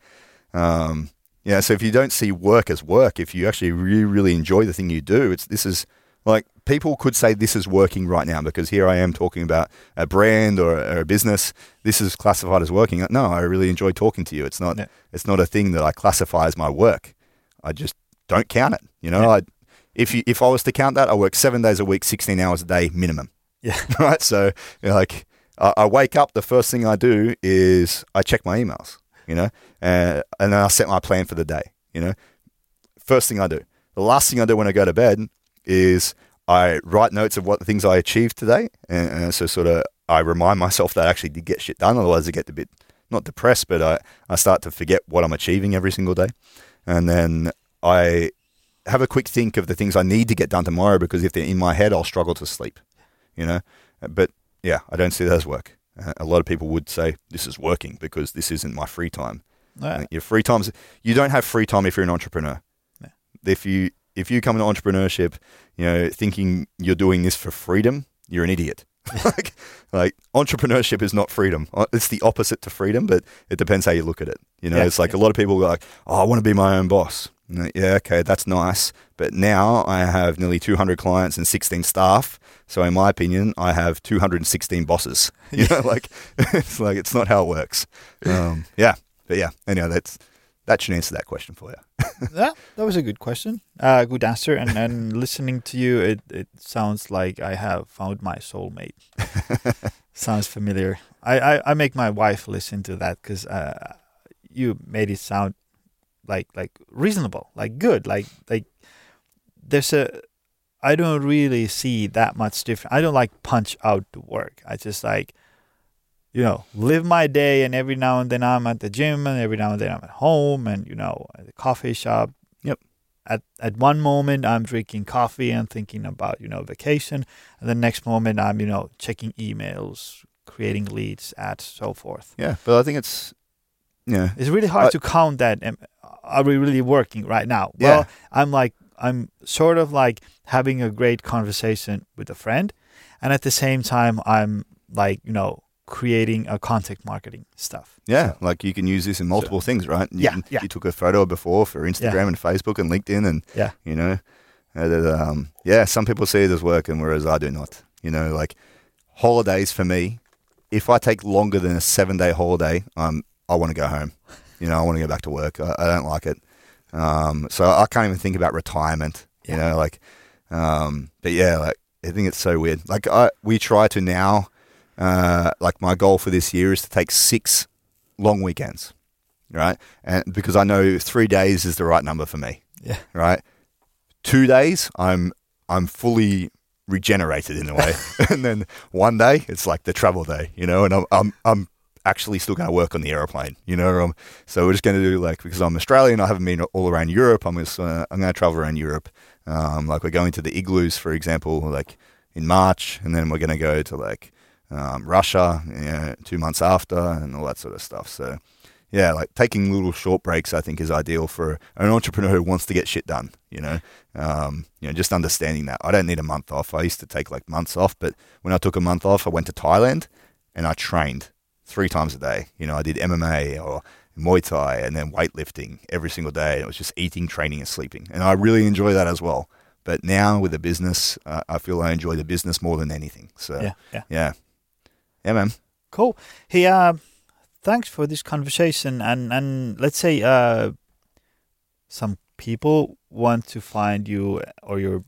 [SPEAKER 3] Um, yeah, so if you don't see work as work, if you actually really, really enjoy the thing you do, it's this is like people could say this is working right now because here I am talking about a brand or, or a business. This is classified as working. No, I really enjoy talking to you. It's not.
[SPEAKER 2] Yeah.
[SPEAKER 3] It's not a thing that I classify as my work. I just don't count it. You know,
[SPEAKER 2] Yeah.
[SPEAKER 3] I if you if I was to count that, I work seven days a week, sixteen hours a day minimum.
[SPEAKER 2] Yeah.
[SPEAKER 3] right. So you know, like I, I wake up, the first thing I do is I check my emails. You know, uh, and then I set my plan for the day. You know, first thing I do. The last thing I do when I go to bed is I write notes of what the things I achieved today, and, and so sort of I remind myself that I actually did get shit done. Otherwise, I get a bit not depressed, but I, I start to forget what I'm achieving every single day, and then I have a quick think of the things I need to get done tomorrow because if they're in my head, I'll struggle to sleep. You know, but yeah, I don't see that as work. Uh, a lot of people would say this is working because this isn't my free time.
[SPEAKER 2] Yeah.
[SPEAKER 3] Your free times you don't have free time if you're an entrepreneur.
[SPEAKER 2] Yeah.
[SPEAKER 3] If you if you come into entrepreneurship, you know, thinking you're doing this for freedom, you're an idiot. like, like entrepreneurship is not freedom. Uh, It's the opposite to freedom, but it depends how you look at it. You know,
[SPEAKER 2] Yeah,
[SPEAKER 3] it's like a lot of people go like, "Oh, I want to be my own boss." Yeah, okay, that's nice, but now I have nearly 200 clients and 16 staff. So, in my opinion, I have 216 bosses. You know, like it's like it's not how it works. Um, yeah, but yeah. Anyway, that's that should answer that question for you.
[SPEAKER 2] yeah, that was a good question. Uh, good answer. And and listening to you, it, it sounds like I have found my soulmate. sounds familiar. I, I, I make my wife listen to that because uh, you made it sound like like reasonable, like good, like like there's a. I don't really see that much different. I don't like punch out to work. I just like you know, live my day and every now and then I'm at the gym and every now and then I'm at home and, you know, at the coffee shop.
[SPEAKER 3] Yep.
[SPEAKER 2] At at one moment I'm drinking coffee and thinking about, you know, vacation. And the next moment I'm, you know, checking emails, creating leads, ads, so forth.
[SPEAKER 3] Yeah, but I think it's yeah,
[SPEAKER 2] It's really hard to count that. Are we really working right now?
[SPEAKER 3] Yeah.
[SPEAKER 2] Well, I'm like, I'm sort of like having a great conversation with a friend. And at the same time, I'm like, you know, creating a contact marketing stuff.
[SPEAKER 3] yeah. Like you can use this in multiple things, right? You
[SPEAKER 2] Yeah,
[SPEAKER 3] can-
[SPEAKER 2] yeah.
[SPEAKER 3] You took a photo before for Instagram and Facebook and LinkedIn, and
[SPEAKER 2] Yeah.
[SPEAKER 3] you know, uh, that, um, yeah. Some people see it as work, and whereas I do not. You know, like holidays for me. If I take longer than a seven day holiday, um, I want to go home. You know, I want to go back to work. I, I don't like it. Um, so I can't even think about retirement. You
[SPEAKER 2] Yeah.
[SPEAKER 3] know, like, um, but yeah, like I think it's so weird. Like I, we try to now, uh, like my goal for this year is to take six long weekends, right? And because I know three days is the right number for me,
[SPEAKER 2] Yeah.
[SPEAKER 3] right? Two days, I'm I'm fully regenerated in a way, and then one day it's like the travel day, you know, and I'm I'm I'm actually still going to work on the aeroplane, you know. Um, so we're just going to do like because I'm Australian, I haven't been all around Europe. I'm just uh, I'm going to travel around Europe. Um, like we're going to the igloos, for example, like in March, and then we're going to go to like um, Russia, you know, two months after, and all that sort of stuff. So yeah, like taking little short breaks, I think is ideal for an entrepreneur who wants to get shit done. You know, um, you know, just understanding that I don't need a month off. I used to take like months off, but when I took a month off, I went to Thailand and I trained three times a day. You know, I did MMA or Muay Thai and then weightlifting every single day. It was just eating, training, and sleeping, and I really enjoy that as well But now with the business, uh, I feel I enjoy the business more than anything. So
[SPEAKER 2] Yeah, yeah.
[SPEAKER 3] yeah, yeah, man.
[SPEAKER 2] Cool. Hey, uh, thanks for this conversation. And and let's say uh, some people want to find you or your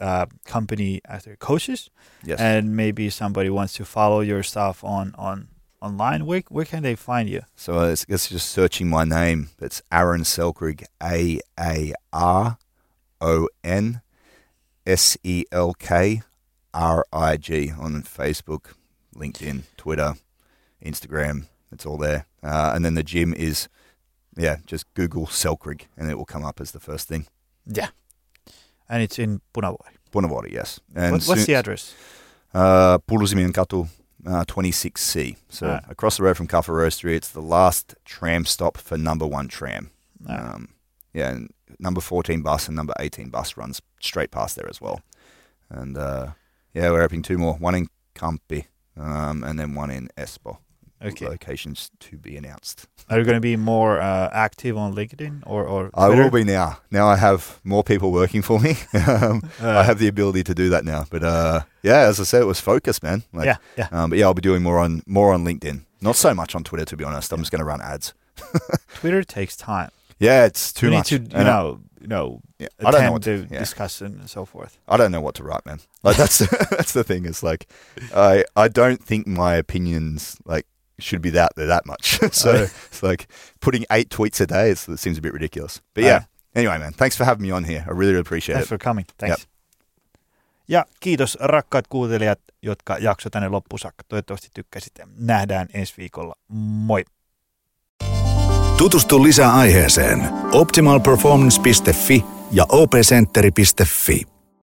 [SPEAKER 2] uh, company as their coaches,
[SPEAKER 3] Yes.
[SPEAKER 2] and maybe somebody wants to follow your stuff on on online. Where where can they find you?
[SPEAKER 3] So it's, it's just searching my name. It's Aaron Selkrig, A A R O N S E L K R I G on Facebook, LinkedIn, Twitter, Instagram. It's all there. Uh, and then the gym is, yeah, just Google Selkrig and it will come up as the first thing.
[SPEAKER 2] Yeah. And it's in Punavuori.
[SPEAKER 3] Buonavuori, yes. And
[SPEAKER 2] What, what's
[SPEAKER 3] soon-
[SPEAKER 2] the address?
[SPEAKER 3] Uh, Katu, uh, 26C. So
[SPEAKER 2] Right.
[SPEAKER 3] across the road from Kaffa Roastery, it's the last tram stop for number one tram.
[SPEAKER 2] Uh,
[SPEAKER 3] Um, yeah, and number 14 bus and number 18 bus runs straight past there as well. And uh, yeah, we're opening two more, one in Kamppi um, and then one in Espoo.
[SPEAKER 2] Okay.
[SPEAKER 3] Locations to be announced.
[SPEAKER 2] Are you going to be more uh, active on LinkedIn or or?
[SPEAKER 3] I
[SPEAKER 2] Twitter?
[SPEAKER 3] will be now. Now I have more people working for me. um,
[SPEAKER 2] Uh,
[SPEAKER 3] I have the ability to do that now. But uh, yeah, as I said, it was focus, man. Like,
[SPEAKER 2] yeah, yeah.
[SPEAKER 3] Um, but yeah, I'll be doing more on more on LinkedIn. Not so much on Twitter, to be honest. I'm just going to run ads.
[SPEAKER 2] Twitter takes time.
[SPEAKER 3] Yeah, it's too
[SPEAKER 2] you
[SPEAKER 3] much.
[SPEAKER 2] need to, you know, you know,
[SPEAKER 3] yeah, I don't know what to, yeah.
[SPEAKER 2] discussion and so forth.
[SPEAKER 3] I don't know what to write, man. Like that's that's the thing. Is like I I don't think my opinions like should be that they're that much. so
[SPEAKER 2] Oh.
[SPEAKER 3] it's like putting eight tweets a day. It seems a bit ridiculous. But yeah.
[SPEAKER 2] Uh,
[SPEAKER 3] Anyway, man, thanks for having me on here. I really, really appreciate
[SPEAKER 2] Thanks
[SPEAKER 3] it.
[SPEAKER 2] for coming. Thanks. Ja kiitos rakkaat kuuntelijat, jotka jakso tänne loppuun saakka. Toivottavasti tykkäsitte. Nähdään ensi viikolla. Moi!
[SPEAKER 1] Tutustu lisää aiheeseen optimalperformance.fi ja opcenteri.fi.